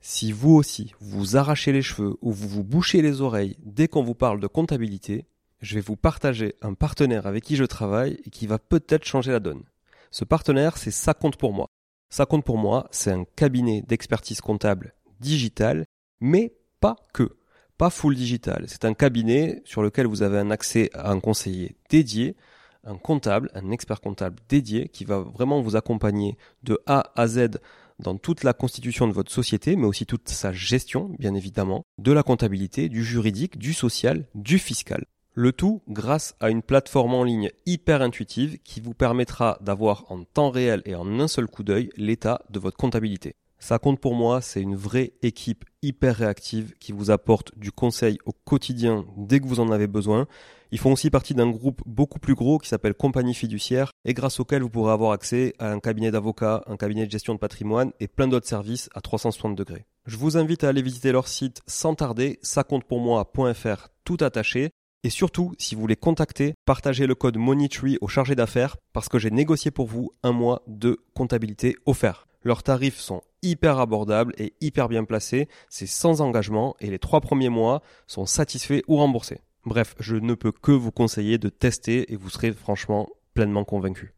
Si vous aussi, vous arrachez les cheveux ou vous vous bouchez les oreilles dès qu'on vous parle de comptabilité, je vais vous partager un partenaire avec qui je travaille et qui va peut-être changer la donne. Ce partenaire, c'est Ça compte pour moi. Ça compte pour moi, c'est un cabinet d'expertise comptable digital, mais pas que. Pas full digital. C'est un cabinet sur lequel vous avez un accès à un conseiller dédié, un comptable, un expert comptable dédié qui va vraiment vous accompagner de A à Z dans toute la constitution de votre société, mais aussi toute sa gestion, bien évidemment, de la comptabilité, du juridique, du social, du fiscal. Le tout grâce à une plateforme en ligne hyper intuitive qui vous permettra d'avoir en temps réel et en un seul coup d'œil l'état de votre comptabilité. Ça compte pour moi, c'est une vraie équipe hyper réactive qui vous apporte du conseil au quotidien dès que vous en avez besoin. Ils font aussi partie d'un groupe beaucoup plus gros qui s'appelle Compagnie Fiduciaire et grâce auquel vous pourrez avoir accès à un cabinet d'avocats, un cabinet de gestion de patrimoine et plein d'autres services à 360 degrés. Je vous invite à aller visiter leur site sans tarder, ça compte pour moi.fr tout attaché. Et surtout, si vous voulez contacter, partagez le code MONEYTREE au chargé d'affaires parce que j'ai négocié pour vous un mois de comptabilité offert. Leurs tarifs sont hyper abordables et hyper bien placés, c'est sans engagement et les trois premiers mois sont satisfaits ou remboursés. Bref, je ne peux que vous conseiller de tester et vous serez franchement pleinement convaincu.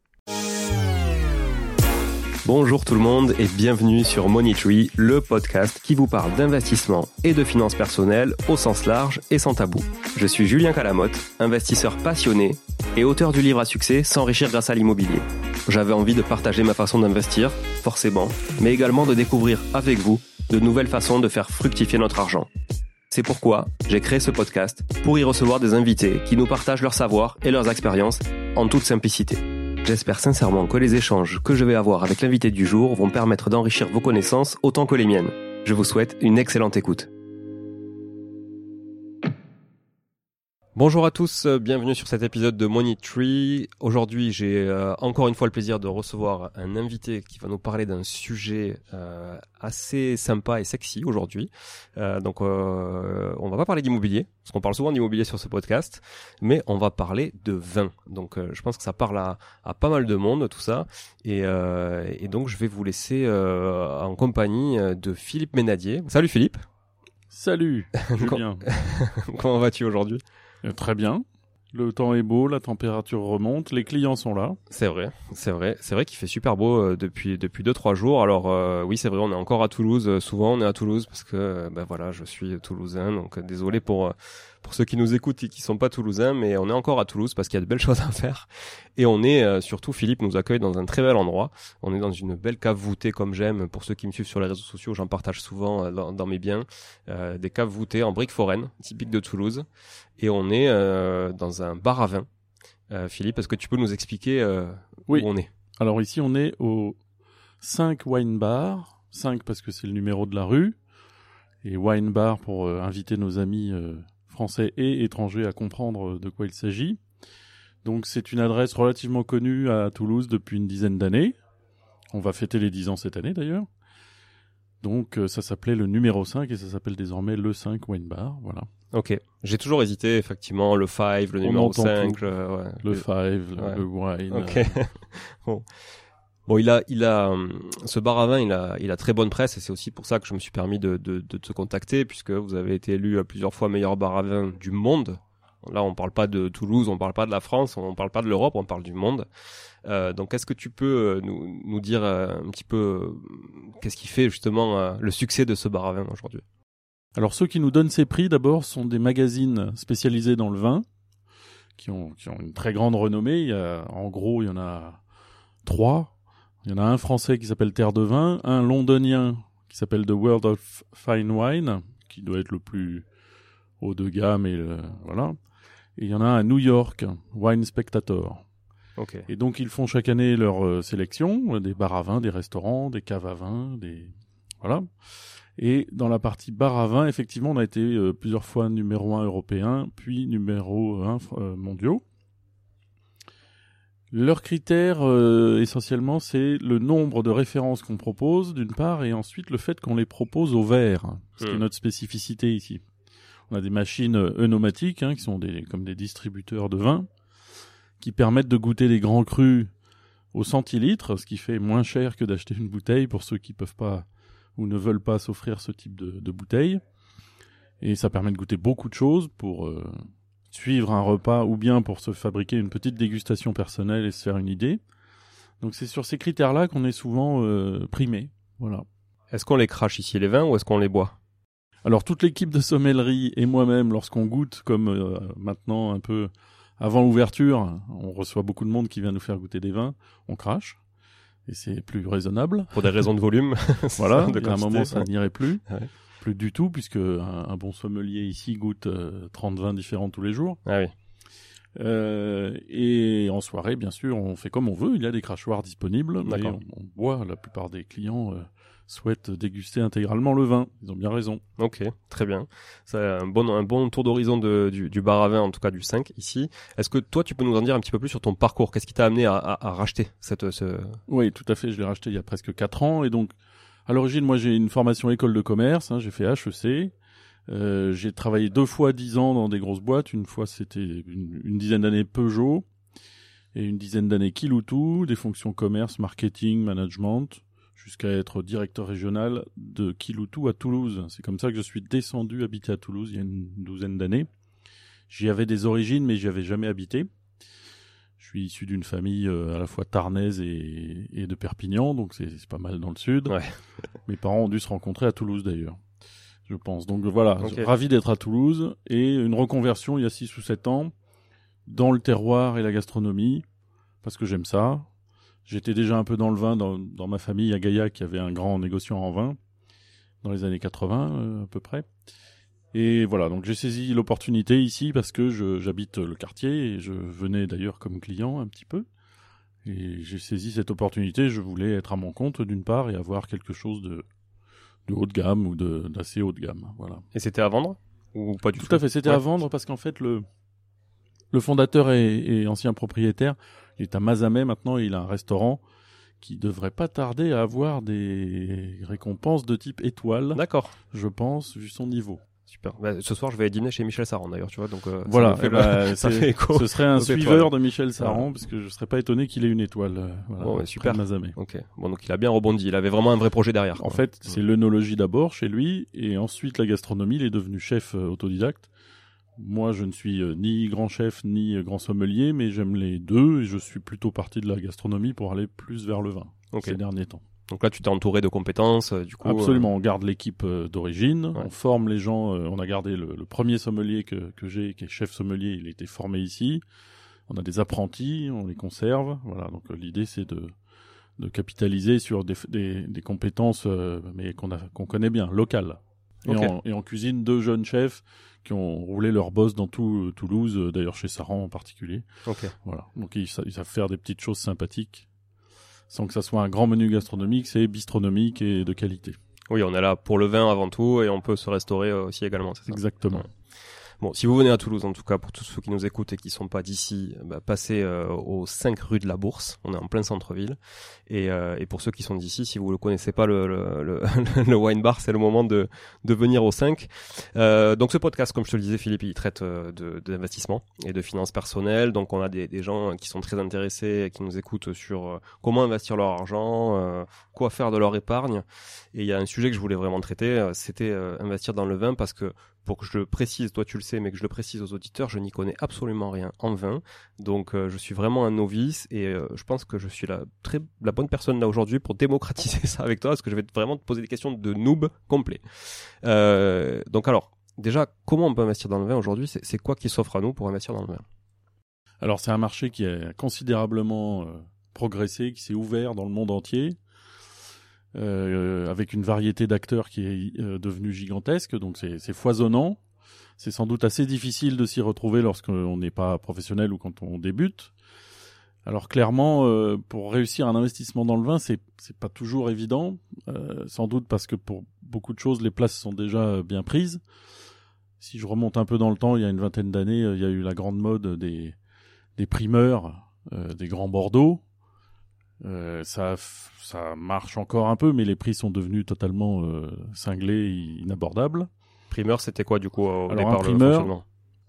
Bonjour tout le monde et bienvenue sur Money Tree, le podcast qui vous parle d'investissement et de finances personnelles au sens large et sans tabou. Je suis Julien Calamotte, investisseur passionné et auteur du livre à succès S'enrichir grâce à l'immobilier. J'avais envie de partager ma façon d'investir, forcément, mais également de découvrir avec vous de nouvelles façons de faire fructifier notre argent. C'est pourquoi j'ai créé ce podcast pour y recevoir des invités qui nous partagent leur savoir et leurs expériences en toute simplicité. J'espère sincèrement que les échanges que je vais avoir avec l'invité du jour vont permettre d'enrichir vos connaissances autant que les miennes. Je vous souhaite une excellente écoute. Bonjour à tous, euh, bienvenue sur cet épisode de Money Tree. Aujourd'hui, j'ai euh, encore une fois le plaisir de recevoir un invité qui va nous parler d'un sujet euh, assez sympa et sexy aujourd'hui. donc, on va pas parler d'immobilier, parce qu'on parle souvent d'immobilier sur ce podcast, mais on va parler de vin. Donc, je pense que ça parle à, pas mal de monde, tout ça. Et, et donc, je vais vous laisser en compagnie de Philippe Ménadier. Salut Philippe. Salut Julien. Comment vas-tu aujourd'hui? Très bien. Le temps est beau, la température remonte, les clients sont là. C'est vrai, c'est vrai, c'est vrai qu'il fait super beau euh, depuis depuis deux trois jours. Alors euh, oui, c'est vrai, on est encore à Toulouse. souvent, on est à Toulouse parce que ben voilà, je suis toulousain, donc désolé pour pour ceux qui nous écoutent et qui sont pas toulousains, mais on est encore à Toulouse parce qu'il y a de belles choses à faire. Et on est euh, surtout, Philippe nous accueille dans un très bel endroit. On est dans une belle cave voûtée comme j'aime. Pour ceux qui me suivent sur les réseaux sociaux, j'en partage souvent euh, dans, mes biens. Euh, des caves voûtées en briques foraines, typiques de Toulouse. Et on est dans un bar à vin. Philippe, est-ce que tu peux nous expliquer où on est? Alors ici, on est au 5 Wine Bar. 5 parce que c'est le numéro de la rue. Et Wine Bar pour inviter nos amis français et étrangers à comprendre de quoi il s'agit. Donc c'est une adresse relativement connue à Toulouse depuis une dizaine d'années. On va fêter les 10 ans cette année d'ailleurs. Donc euh, ça s'appelait le numéro 5 et ça s'appelle désormais le 5 Wine Bar, voilà. Ok. J'ai toujours hésité, effectivement, le 5, le numéro 5. Le, 5, le, wine. Ok. bon. Bon, il a, il a, euh, ce bar à vin, il a, il a très bonne presse et c'est aussi pour ça que je me suis permis de, de, de te contacter puisque vous avez été élu à plusieurs fois meilleur bar à vin du monde. Là, on parle pas de Toulouse, on parle pas de la France, on parle pas de l'Europe, on parle du monde. Euh, donc, est-ce que tu peux euh, nous, nous dire euh, un petit peu qu'est-ce qui fait justement le succès de ce bar à vin aujourd'hui? Alors, ceux qui nous donnent ces prix, d'abord, sont des magazines spécialisés dans le vin qui ont, qui ont une très grande renommée. Il y a, en gros, il y en a trois il y en a un français qui s'appelle Terre de Vin, un londonien qui s'appelle The World of Fine Wine, qui doit être le plus haut de gamme et voilà. Et il y en a un à New York, Wine Spectator. Okay. Et donc ils font chaque année leur euh, sélection, des bars à vin, des restaurants, des caves à vin, des voilà. Et dans la partie bar à vin, effectivement, on a été euh, plusieurs fois numéro un européen, puis numéro un euh, mondiaux. Leur critère, euh, essentiellement, c'est le nombre de références qu'on propose, d'une part, et ensuite le fait qu'on les propose au verre, ce qui est hmm. notre spécificité ici. On a des machines œnomatiques, hein, qui sont des, comme des distributeurs de vin, qui permettent de goûter les grands crus au centilitre, ce qui fait moins cher que d'acheter une bouteille pour ceux qui peuvent pas ou ne veulent pas s'offrir ce type de, de bouteille. Et ça permet de goûter beaucoup de choses pour euh, suivre un repas ou bien pour se fabriquer une petite dégustation personnelle et se faire une idée. Donc c'est sur ces critères-là qu'on est souvent euh, primé. Voilà. Est-ce qu'on les crache ici les vins ou est-ce qu'on les boit? Alors toute l'équipe de sommellerie et moi-même, lorsqu'on goûte, comme euh, maintenant un peu avant l'ouverture, on reçoit beaucoup de monde qui vient nous faire goûter des vins, on crache. Et c'est plus raisonnable. Pour des raisons de volume. voilà, de à un moment ça n'irait plus. Ouais. Plus du tout, puisque un, un bon sommelier ici goûte euh, 30 vins différents tous les jours. Ah oui. Euh, et en soirée, bien sûr, on fait comme on veut. Il y a des crachoirs disponibles, mais on, on boit. La plupart des clients euh, souhaitent déguster intégralement le vin. Ils ont bien raison. Ok, très bien. C'est un bon, un bon tour d'horizon du, du bar à vin, en tout cas du 5 ici. Est-ce que toi, tu peux nous en dire un petit peu plus sur ton parcours? Qu'est-ce qui t'a amené à, à- à racheter cette, ce... Oui, tout à fait. Je l'ai racheté il y a presque 4 ans. Et donc, à l'origine, moi, j'ai une formation école de commerce. hein, j'ai fait HEC. Euh, j'ai travaillé deux fois 10 ans dans des grosses boîtes. Une fois, c'était une, une dizaine d'années Peugeot et une dizaine d'années Kiloutou, des fonctions commerce, marketing, management, jusqu'à être directeur régional de Kiloutou à Toulouse. C'est comme ça que je suis descendu habiter à Toulouse il y a une douzaine d'années. J'y avais des origines, mais j'y avais jamais habité. Je suis issu d'une famille euh, à la fois tarnaise et, et de Perpignan, donc c'est pas mal dans le sud. Ouais. Mes parents ont dû se rencontrer à Toulouse d'ailleurs, je pense. Donc voilà, Ok. ravi d'être à Toulouse et une reconversion il y a 6 ou 7 ans dans le terroir et la gastronomie, parce que j'aime ça. J'étais déjà un peu dans le vin dans, dans ma famille à Gaillac, qui avait un grand négociant en vin dans les années 80 euh, à peu près. Et voilà, donc j'ai saisi l'opportunité ici parce que j'habite le quartier et je venais d'ailleurs comme client un petit peu. Et j'ai saisi cette opportunité, je voulais être à mon compte d'une part et avoir quelque chose de, de haut de gamme ou d'assez haut de gamme. Voilà. Et c'était à vendre Ou pas du tout Tout à fait, c'était Ouais. à vendre parce qu'en fait le, le fondateur et, et ancien propriétaire, il est à Mazamet maintenant et il a un restaurant qui devrait pas tarder à avoir des récompenses de type étoile, D'accord. je pense, vu son niveau. Super. Bah, ce soir, je vais dîner chez Michel Saran d'ailleurs, tu vois. Donc, euh, Voilà, fait eh ben, ça fait écho. ce serait un suiveur étoiles. de Michel Saran, parce que je serais pas étonné qu'il ait une étoile. euh, Voilà, Bon, ouais, super. de Mazamet. Ok. Bon, donc il a bien rebondi. Il avait vraiment un vrai projet derrière. En quoi. fait, c'est l'œnologie d'abord chez lui, et ensuite la gastronomie. Il est devenu chef euh, autodidacte. Moi, je ne suis euh, ni grand chef ni euh, grand sommelier, mais j'aime les deux, et je suis plutôt parti de la gastronomie pour aller plus vers le vin ces derniers temps. Donc là, tu t'es entouré de compétences, euh, du coup. Absolument, on garde l'équipe euh, d'origine, Ouais. on forme les gens. euh, on a gardé le, le premier sommelier que, que j'ai, qui est chef sommelier, il a été formé ici. On a des apprentis, on les conserve. Voilà, donc euh, l'idée c'est de, de capitaliser sur des, des, des compétences, euh, mais qu'on qu'on connaît bien, locales. Et, Ok. en, et en cuisine, deux jeunes chefs qui ont roulé leur boss dans tout euh, Toulouse, euh, d'ailleurs chez Saran en particulier. euh, Ok. Voilà, donc ils, sa- ils savent faire des petites choses sympathiques, sans que ça soit un grand menu gastronomique, c'est bistronomique et de qualité. Oui, on est là pour le vin avant tout et on peut se restaurer euh, aussi également, c'est ça? Exactement. Bon, si vous venez à Toulouse, en tout cas, pour tous ceux qui nous écoutent et qui sont pas d'ici, bah, passez euh, aux 5 rue de la Bourse. On est en plein centre-ville. Et, euh, et pour ceux qui sont d'ici, si vous ne connaissez pas le, le, le, le wine bar, c'est le moment de, de venir au 5. Euh, donc ce podcast, comme je te le disais, Philippe, il traite euh, d'investissement et de finances personnelles. Donc on a des, des gens qui sont très intéressés, et qui nous écoutent sur euh, comment investir leur argent, euh, quoi faire de leur épargne. Et il y a un sujet que je voulais vraiment traiter, c'était investir dans le vin parce que pour que je le précise, toi tu le sais, mais que je le précise aux auditeurs, je n'y connais absolument rien en vin. Donc euh, je suis vraiment un novice et euh, je pense que je suis la, très, la bonne personne là aujourd'hui pour démocratiser ça avec toi parce que je vais vraiment te poser des questions de noob complet. Euh, donc alors, déjà, comment on peut investir dans le vin aujourd'hui? C'est quoi qui s'offre à nous pour investir dans le vin? Alors c'est un marché qui a considérablement progressé, qui s'est ouvert dans le monde entier, euh, avec une variété d'acteurs qui est euh, devenue gigantesque, donc c'est foisonnant. C'est sans doute assez difficile de s'y retrouver lorsqu'on n'est pas professionnel ou quand on débute. Alors clairement, euh, pour réussir un investissement dans le vin, c'est c'est pas toujours évident, euh, sans doute parce que pour beaucoup de choses, les places sont déjà bien prises. Si je remonte un peu dans le temps, il y a une vingtaine d'années, euh, il y a eu la grande mode des des primeurs, euh, des grands Bordeaux. Euh, ça, ça marche encore un peu, mais les prix sont devenus totalement euh, cinglés, inabordables. Primeur, c'était quoi du coup au Alors, départ un le primeur,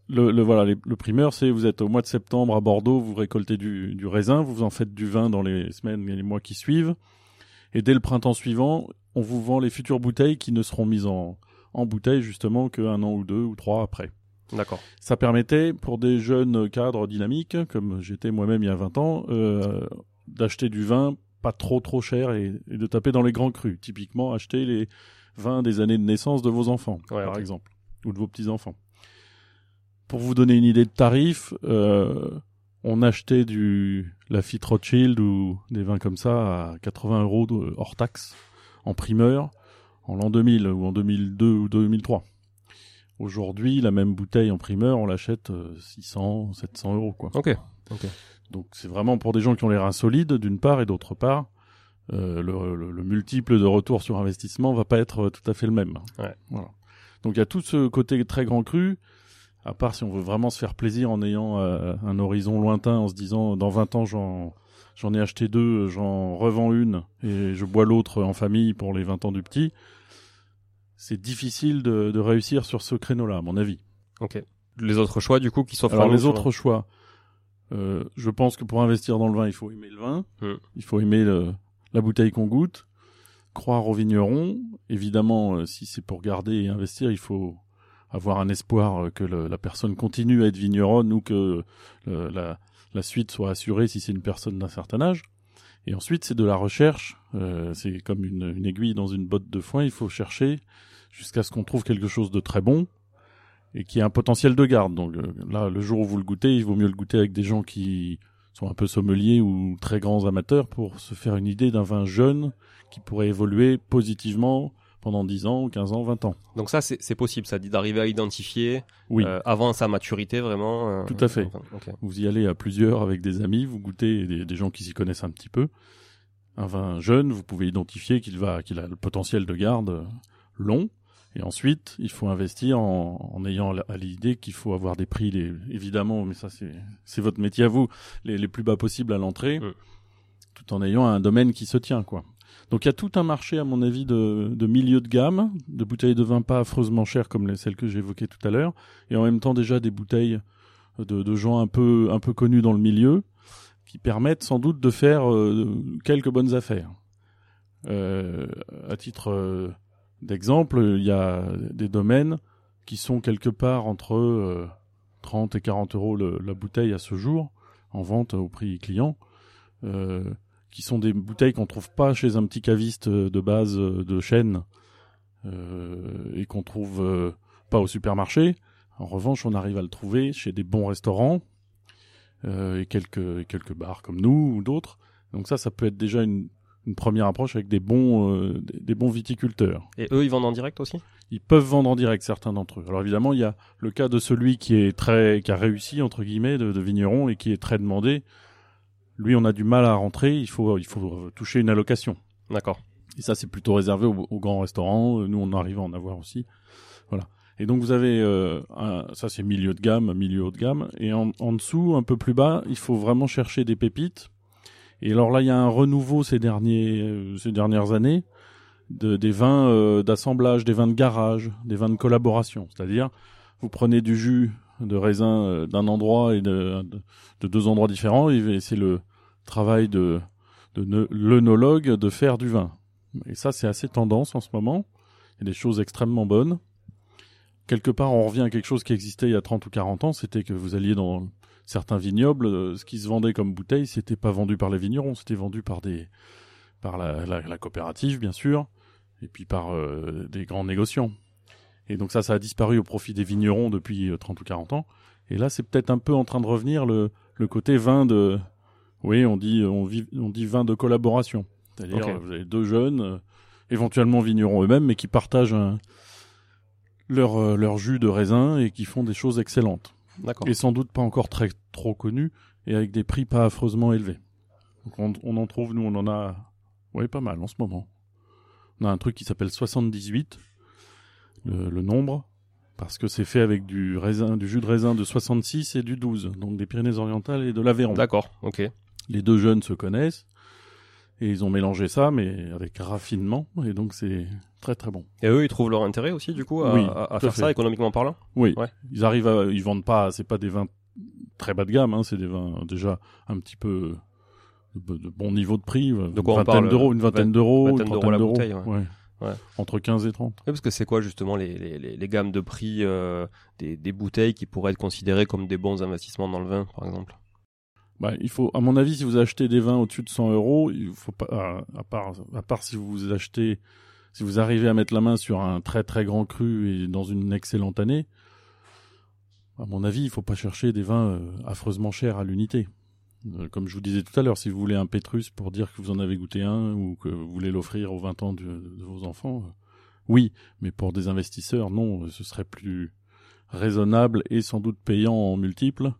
Le, le voilà, les- le primeur, c'est vous êtes au mois de septembre à Bordeaux, vous récoltez du, du raisin, vous en faites du vin dans les semaines et les mois qui suivent, et dès le printemps suivant, on vous vend les futures bouteilles qui ne seront mises en, en bouteille justement qu'un an ou deux ou trois après. D'accord. Ça permettait pour des jeunes cadres dynamiques, comme j'étais moi-même il y a 20 ans, euh, d'acheter du vin pas trop trop cher et, et de taper dans les grands crus. Typiquement, acheter les vins des années de naissance de vos enfants, Ouais, par ok. exemple, ou de vos petits-enfants. Pour vous donner une idée de tarif, euh, on achetait du Lafite Rothschild ou des vins comme ça à 80 euros de- hors taxe en primeur en l'an 2000 ou en 2002 ou 2003. Aujourd'hui, la même bouteille en primeur, on l'achète euh, 600, 700 euros, quoi. Ok. Donc c'est vraiment pour des gens qui ont les reins solides, d'une part, et d'autre part, euh, le, le- le multiple de retour sur investissement va pas être euh, tout à fait le même. Ouais. Voilà. Donc il y a tout ce côté très grand cru, à part si on veut vraiment se faire plaisir en ayant euh, un horizon lointain, en se disant dans 20 ans j'en j'en ai acheté deux, j'en revends une et je bois l'autre en famille pour les 20 ans du petit. C'est difficile de, de réussir sur ce créneau-là, à mon avis. Ok. Les autres choix, du coup, qui s'offrent Alors les autres choix, euh, je pense que pour investir dans le vin, il faut aimer le vin, Hmm. il faut aimer le- la bouteille qu'on goûte, croire au vigneron. Évidemment, euh, si c'est pour garder et investir, il faut avoir un espoir euh, que le- la personne continue à être vigneronne ou que la, la suite soit assurée si c'est une personne d'un certain âge. Et ensuite, c'est de la recherche. Euh, c'est comme une, une aiguille dans une botte de foin. Il faut chercher jusqu'à ce qu'on trouve quelque chose de très bon et qui a un potentiel de garde. Donc euh, là, le jour où vous le goûtez, il vaut mieux le goûter avec des gens qui sont un peu sommeliers ou très grands amateurs pour se faire une idée d'un vin jeune qui pourrait évoluer positivement pendant 10 ans, 15 ans, 20 ans. Donc ça, c'est possible, ça dit d'arriver à identifier Oui, euh, avant sa maturité, vraiment. euh, Tout à fait. enfin, vous y allez à plusieurs avec des amis, vous goûtez des, des gens qui s'y connaissent un petit peu. Un vin jeune, vous pouvez identifier qu'il va, qu'il a le potentiel de garde euh, long. Et ensuite, il faut investir en, en ayant à l'idée qu'il faut avoir des prix, les, évidemment, mais ça c'est c'est votre métier à vous, les, les plus bas possibles à l'entrée, tout en ayant un domaine qui se tient, quoi. Donc il y a tout un marché, à mon avis, de, de milieu de gamme, de bouteilles de vin pas affreusement chères comme les, celles que j'évoquais tout à l'heure, et en même temps déjà des bouteilles de, de gens un peu, un peu connus dans le milieu, qui permettent sans doute de faire euh, quelques bonnes affaires. Euh, à titre euh, d'exemple, il y a des domaines qui sont quelque part entre euh, 30 et 40 euros la bouteille à ce jour, en vente au prix client, euh, qui sont des bouteilles qu'on trouve pas chez un petit caviste euh, de base euh, de chaîne euh, et qu'on trouve euh, pas au supermarché. En revanche, on arrive à le trouver chez des bons restaurants euh, et quelques quelques bars comme nous ou d'autres. Donc ça, ça peut être déjà une, une première approche avec des bons euh, des, des bons viticulteurs. Et eux, ils vendent en direct aussi? Ils peuvent vendre en direct certains d'entre eux. Alors évidemment, il y a le cas de celui qui est très qui a réussi entre guillemets de, de vigneron et qui est très demandé. Lui, on a du mal à rentrer. Il faut il faut toucher une allocation. D'accord. Et ça, c'est plutôt réservé aux, aux grands restaurants. Nous, on arrive à en avoir aussi. Voilà. Et donc, vous avez, euh, un- ça, c'est milieu de gamme, milieu haut de gamme. Et en, en dessous, un peu plus bas, il faut vraiment chercher des pépites. Et alors là, il y a un renouveau ces euh, dernières années de, des vins euh, d'assemblage, des vins de garage, des vins de collaboration. C'est-à-dire, vous prenez du jus de raisin euh, d'un endroit et de, de, de deux endroits différents, et c'est le travail de, de l'œnologue de faire du vin. Et ça, c'est assez tendance en ce moment. Il y a des choses extrêmement bonnes. Quelque part, on revient à quelque chose qui existait il y a 30 ou 40 ans, c'était que vous alliez dans certains vignobles, euh, ce qui se vendait comme bouteille, c'était pas vendu par les vignerons, c'était vendu par des par la, la- la coopérative, bien sûr, et puis par euh, des grands négociants. Et donc ça, ça a disparu au profit des vignerons depuis euh, 30 ou 40 ans. Et là, c'est peut-être un peu en train de revenir le, le côté vin de... Oui, on dit, on, vit- on dit vin de collaboration. C'est-à-dire, Ok. euh, vous avez deux jeunes, euh, éventuellement vignerons eux-mêmes, mais qui partagent un- leur, euh, leur jus de raisin et qui font des choses excellentes. Et sans doute pas encore très trop connus et avec des prix pas affreusement élevés. Donc on, on en trouve, nous on en a ouais, pas mal en ce moment. On a un truc qui s'appelle 78, le, le nombre, parce que c'est fait avec du raisin, du jus de raisin de 66 et du 12, donc des Pyrénées-Orientales et de l'Aveyron. D'accord. Ok. Les deux jeunes se connaissent et ils ont mélangé ça, mais avec raffinement, et donc c'est très très bon. Et eux, ils trouvent leur intérêt aussi, du coup, à, Oui, à- à tout à faire fait. ça économiquement parlant Oui, Ouais. ils arrivent à, ils vendent pas, c'est pas des vins très bas de gamme, hein, c'est des vins déjà un petit peu de, de bon niveau de prix, une quoi vingtaine d'euros, une vingtaine d'euros, une vingtaine d'euros trentaine la d'euros. bouteille, ouais. ouais. Entre 15 et 30. parce que c'est quoi justement les, les, les, gammes de prix euh, des, des, bouteilles qui pourraient être considérées comme des bons investissements dans le vin, par exemple? Bah, il faut, à mon avis, si vous achetez des vins au-dessus de 100 euros, il faut pas, à, part, à part si vous achetez, si vous arrivez à mettre la main sur un très très grand cru et dans une excellente année, à mon avis, il faut pas chercher des vins euh, affreusement chers à l'unité. Euh, comme je vous disais tout à l'heure, si vous voulez un Pétrus pour dire que vous en avez goûté un ou que vous voulez l'offrir aux 20 ans de, vos enfants, euh, oui, mais pour des investisseurs, non, ce serait plus raisonnable et sans doute payant en multiples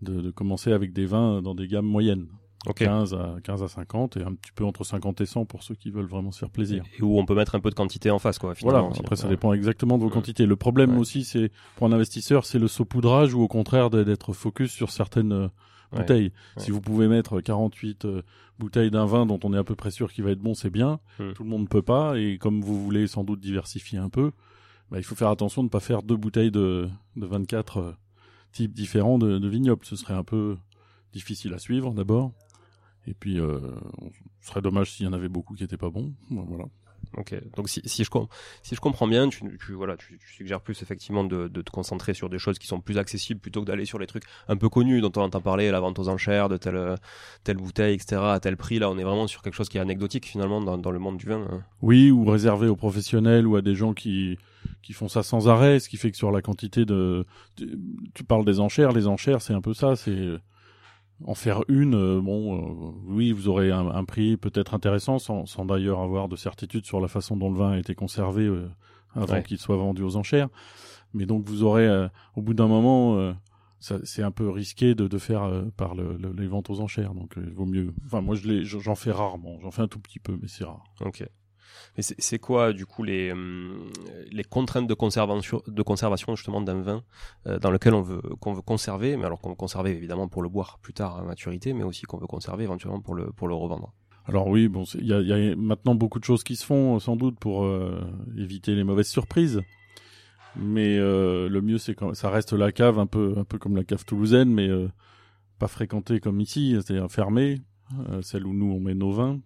de, commencer avec des vins dans des gammes moyennes. 15 à 15 à 50 et un petit peu entre 50 et 100 pour ceux qui veulent vraiment se faire plaisir. Et où on peut mettre un peu de quantité en face quoi Voilà, après ça dépend exactement de vos quantités. Le problème aussi c'est pour un investisseur, c'est le saupoudrage ou au contraire d'être focus sur certaines euh, bouteilles. Si vous pouvez mettre 48 euh, bouteilles d'un vin dont on est à peu près sûr qu'il va être bon, c'est bien. Hmm. Tout le monde ne peut pas et comme vous voulez sans doute diversifier un peu, bah, il faut faire attention de ne pas faire deux bouteilles de, de 24 euh, types différents de, de vignobles. Ce serait un peu difficile à suivre d'abord. Et puis, euh, ce serait dommage s'il y en avait beaucoup qui étaient pas bons. Voilà. Ok. Donc si, si je si je comprends bien, tu, tu voilà, tu, tu, suggères plus effectivement de, de, te concentrer sur des choses qui sont plus accessibles plutôt que d'aller sur les trucs un peu connus dont on entend parler, la vente aux enchères de telle telle bouteille, etc. à tel prix. Là, on est vraiment sur quelque chose qui est anecdotique finalement dans, dans le monde du vin. Hein. Oui, ou réservé aux professionnels ou à des gens qui qui font ça sans arrêt, ce qui fait que sur la quantité de, tu parles des enchères, les enchères, c'est un peu ça, c'est en faire une, euh, bon, euh, oui, vous aurez un, prix peut-être intéressant, sans, sans d'ailleurs avoir de certitude sur la façon dont le vin a été conservé euh, avant qu'il soit vendu aux enchères. Mais donc vous aurez, au bout d'un moment, c'est un peu risqué de, de faire par le, les ventes aux enchères. Donc il vaut mieux. Enfin, moi, je j'en fais rarement. J'en fais un tout petit peu, mais c'est rare. Ok. Mais c'est quoi, du coup, les, hum, les contraintes de conservation, de conservation justement d'un vin euh, dans lequel on veut, qu'on veut conserver, mais alors qu'on veut conserver évidemment pour le boire plus tard à maturité, mais aussi qu'on veut conserver éventuellement pour le, pour le revendre alors oui, bon, il y a, maintenant beaucoup de choses qui se font sans doute pour euh, éviter les mauvaises surprises. Mais euh, le mieux, c'est quand ça reste la cave, un peu, un peu comme la cave toulousaine, mais pas fréquentée comme ici, c'est-à-dire fermée, celle où nous on met nos vins.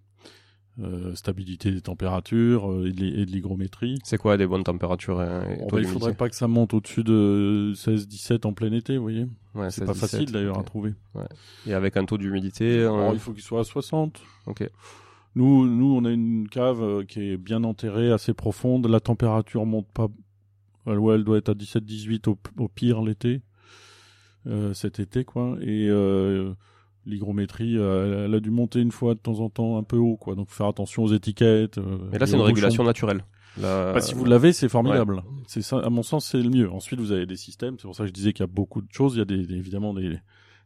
Euh, stabilité des températures euh, et de l'hygrométrie. C'est quoi des bonnes températures euh, oh, bah, Il faudrait pas que ça monte au-dessus de 16-17 en plein été, vous voyez. Ouais, c'est pas facile d'ailleurs à trouver. Ouais. Et avec un taux d'humidité oh, Il faut qu'il soit à 60. Ok. Nous, nous, on a une cave qui est bien enterrée, assez profonde. La température monte pas. Ouais, elle doit être à 17-18 au, au, pire l'été. cet été, quoi. Et l'hygrométrie, euh, elle, a dû monter une fois de temps en temps un peu haut, quoi. Donc faire attention aux étiquettes. Euh, Mais là, c'est une régulation naturelle. Bah, si vous l'avez, c'est formidable. C'est ça, à mon sens, c'est le mieux. Ensuite, vous avez des systèmes. C'est pour ça que je disais qu'il y a beaucoup de choses. Il y a des, évidemment des,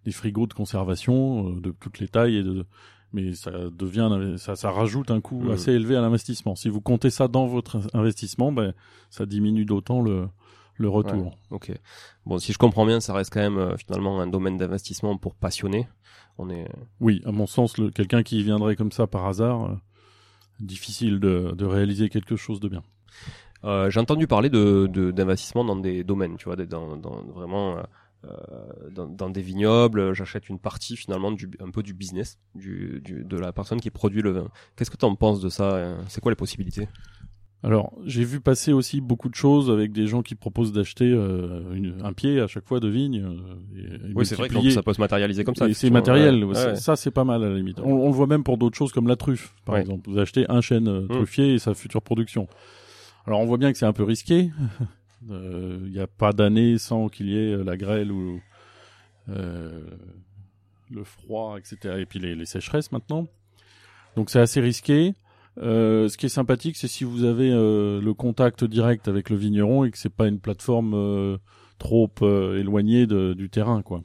des frigos de conservation euh, de toutes les tailles et de, mais ça devient, ça, ça rajoute un coût mmh. assez élevé à l'investissement. Si vous comptez ça dans votre investissement, ben, ça diminue d'autant le, le retour. ok. Bon, si je comprends bien, ça reste quand même finalement un domaine d'investissement pour passionnés. Oui, à mon sens, quelqu'un qui viendrait comme ça par hasard, euh, difficile de, réaliser quelque chose de bien. Euh, j'ai entendu parler de d'investissement dans des domaines, tu vois, dans, vraiment euh, dans, des vignobles. J'achète une partie finalement du un peu du business du, de la personne qui produit le vin. Qu'est-ce que tu en penses de ça C'est quoi les possibilités? Alors, j'ai vu passer aussi beaucoup de choses avec des gens qui proposent d'acheter euh, un pied à chaque fois de vigne. Euh, oui, c'est vrai que ça peut se matérialiser comme ça. C'est matériel. Ça, c'est pas mal à la limite. On, le voit même pour d'autres choses comme la truffe, par exemple. Vous achetez un chêne euh, mmh. truffier et sa future production. Alors, on voit bien que c'est un peu risqué. Il n'y a pas d'année sans qu'il y ait la grêle ou le froid, etc. Et puis les, les sécheresses maintenant. Donc, c'est assez risqué. Euh, ce qui est sympathique, c'est si vous avez euh, le contact direct avec le vigneron et que c'est pas une plateforme euh, trop éloignée du terrain, quoi.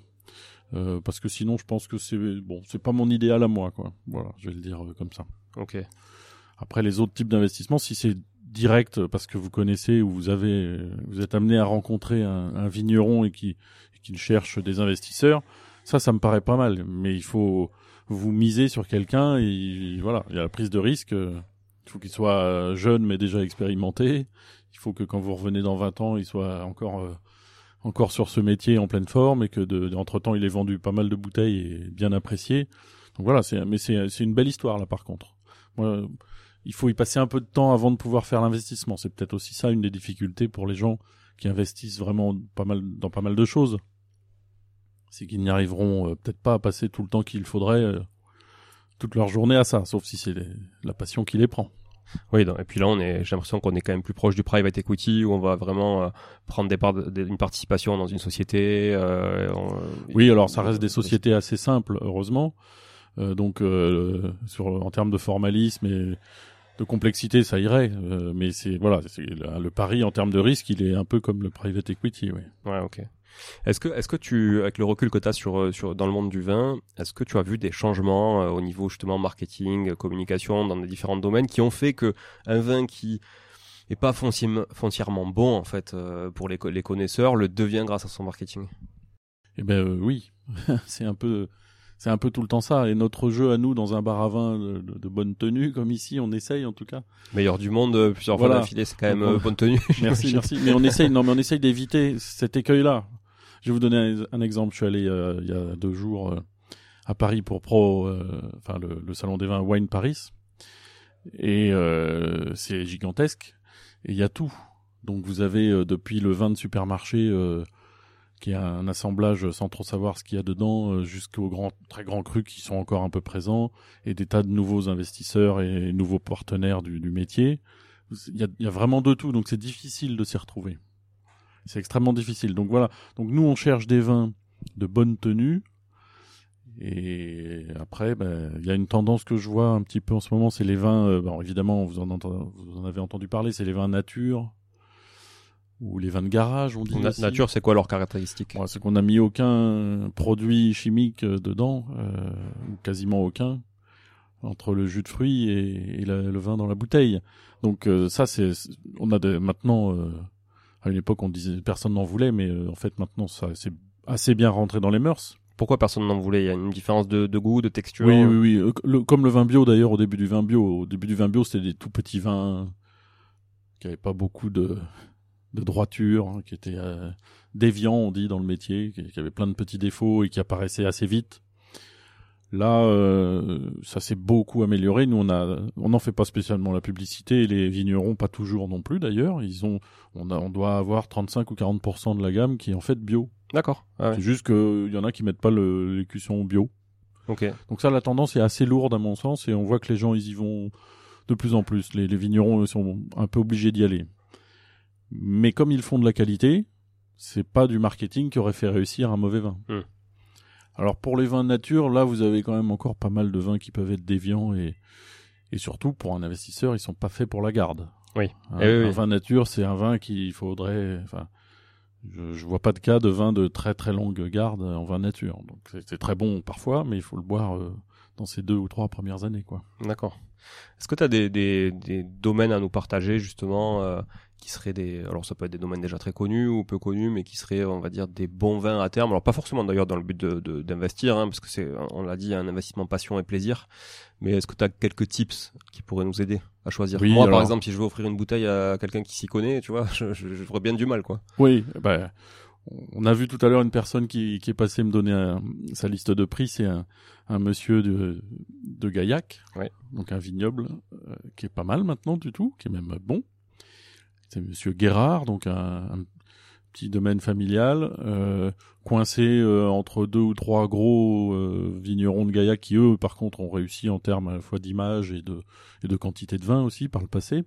parce que sinon, je pense que c'est bon, c'est pas mon idéal à moi, quoi. Voilà, je vais le dire comme ça. Ok. Après, les autres types d'investissements, si c'est direct parce que vous connaissez ou vous avez, vous êtes amené à rencontrer un, un vigneron et qui, et qui cherche des investisseurs, ça, ça me paraît pas mal. Mais il faut, vous misez sur quelqu'un et voilà, il y a la prise de risque. Il faut qu'il soit euh, jeune mais déjà expérimenté. Il faut que quand vous revenez dans 20 ans, il soit encore euh, encore sur ce métier en pleine forme et que de, entre temps il ait vendu pas mal de bouteilles et bien apprécié. Donc voilà, c'est mais c'est c'est une belle histoire là par contre. Moi, il faut y passer un peu de temps avant de pouvoir faire l'investissement. C'est peut-être aussi ça une des difficultés pour les gens qui investissent vraiment pas mal dans pas mal de choses. C'est qu'ils n'y arriveront euh, peut-être pas à passer tout le temps qu'il faudrait euh, toute leur journée à ça, sauf si c'est la passion qui les prend. Oui, et puis là, on est, j'ai l'impression qu'on est quand même plus proche du private equity où on va vraiment euh, prendre des parts, une participation dans une société. Euh, oui, alors ça reste des sociétés assez simples, heureusement. Euh, donc, sur en termes de formalisme et de complexité, ça irait. mais c'est voilà, le pari en termes de risque, il est un peu comme le private equity, oui. Ouais, ok. Est-ce que, est-ce que tu, avec le recul que tu as sur, euh, sur, dans le monde du vin, est-ce que tu as vu des changements euh, au niveau justement marketing, communication, dans les différents domaines qui ont fait que un vin qui est pas foncièrement bon en fait euh, pour les, les connaisseurs le devient grâce à son marketing? Eh ben oui, c'est un peu c'est un peu tout le temps ça. Et notre jeu à nous dans un bar à vin de, bonne tenue, comme ici, on essaye en tout cas. Meilleur du monde, plusieurs fois d'affilée, c'est quand même bonne tenue. merci, merci. Mais on essaye, non, mais on essaye d'éviter cet écueil-là. Je vais vous donner un, exemple. Je suis allé euh, il y a deux jours euh, à Paris pour Pro, euh, enfin le, salon des vins Wine Paris, et c'est gigantesque. Et il y a tout. Donc vous avez depuis le vin de supermarché qui est un assemblage sans trop savoir ce qu'il y a dedans, jusqu'aux grands, très grands crus qui sont encore un peu présents, et des tas de nouveaux investisseurs et nouveaux partenaires du, métier. Il y, a, il y a, vraiment de tout, donc c'est difficile de s'y retrouver. C'est extrêmement difficile. Donc voilà. Donc nous, on cherche des vins de bonne tenue. Et après, ben, il y a une tendance que je vois un petit peu en ce moment, c'est les vins. Euh, bon, évidemment, vous en, vous en avez entendu parler, c'est les vins nature ou les vins de garage, on dit. nature, c'est quoi leurs caractéristiques C'est qu'on n'a mis aucun produit chimique euh, dedans, euh, ou quasiment aucun, entre le jus de fruits et, le vin dans la bouteille. Donc ça, c'est, on a de, maintenant à une époque, on disait personne n'en voulait, mais euh, en fait, maintenant, ça c'est assez bien rentré dans les mœurs. Pourquoi personne n'en voulait? Il y a une différence de, goût, de texture? Oui, oui, oui. Euh, comme le vin bio d'ailleurs au début du vin bio. Au début du vin bio, c'était des tout petits vins qui n'avaient pas beaucoup de, de droiture, hein, qui étaient euh, déviants, on dit dans le métier, qui, qui, avaient plein de petits défauts et qui apparaissaient assez vite. Là, euh, ça s'est beaucoup amélioré. Nous, on a, on n'en fait pas spécialement la publicité. Les vignerons, pas toujours non plus d'ailleurs. Ils ont, on, a, on doit avoir 35 ou 40% de la gamme qui est en fait bio. D'accord. Ah C'est juste qu'il y en a qui mettent pas l'écusson bio. Ok. Donc ça, la tendance est assez lourde à mon sens, et on voit que les gens ils y vont de plus en plus. Les, les vignerons sont un peu obligés d'y aller. Mais comme ils font de la qualité, c'est pas du marketing qui aurait fait réussir un mauvais vin. Hmm. Alors pour les vins de nature, là vous avez quand même encore pas mal de vins qui peuvent être déviants et et surtout pour un investisseur, ils sont pas faits pour la garde. Oui. Un, eh vin nature, c'est un vin qu'il faudrait. Enfin, je, je vois pas de cas de vin de très très longue garde en vin nature. Donc c'est très bon parfois, mais il faut le boire euh, dans ces deux ou trois premières années, quoi. D'accord. Est-ce que tu as des, des, des, domaines à nous partager justement euh, qui seraient des alors ça peut être des domaines déjà très connus ou peu connus mais qui seraient on va dire des bons vins à terme. Alors pas forcément d'ailleurs dans le but de d'investir hein, parce que c'est on l'a dit un investissement passion et plaisir. Mais est-ce que tu as quelques tips qui pourraient nous aider à choisir moi par exemple si je veux offrir une bouteille à quelqu'un qui s'y connaît tu vois je, je, bien du mal quoi. Oui bah on a vu tout à l'heure une personne qui, qui est passée me donner sa liste de prix, c'est un, un, monsieur de, de Gaillac, ouais. donc un vignoble euh, qui est pas mal maintenant du tout, qui est même bon. C'est monsieur Guérard, donc un, petit domaine familial, euh, coincé euh, entre deux ou trois gros euh, vignerons de Gaillac qui eux, par contre, ont réussi en termes à la fois d'image et de, et de quantité de vin aussi par le passé.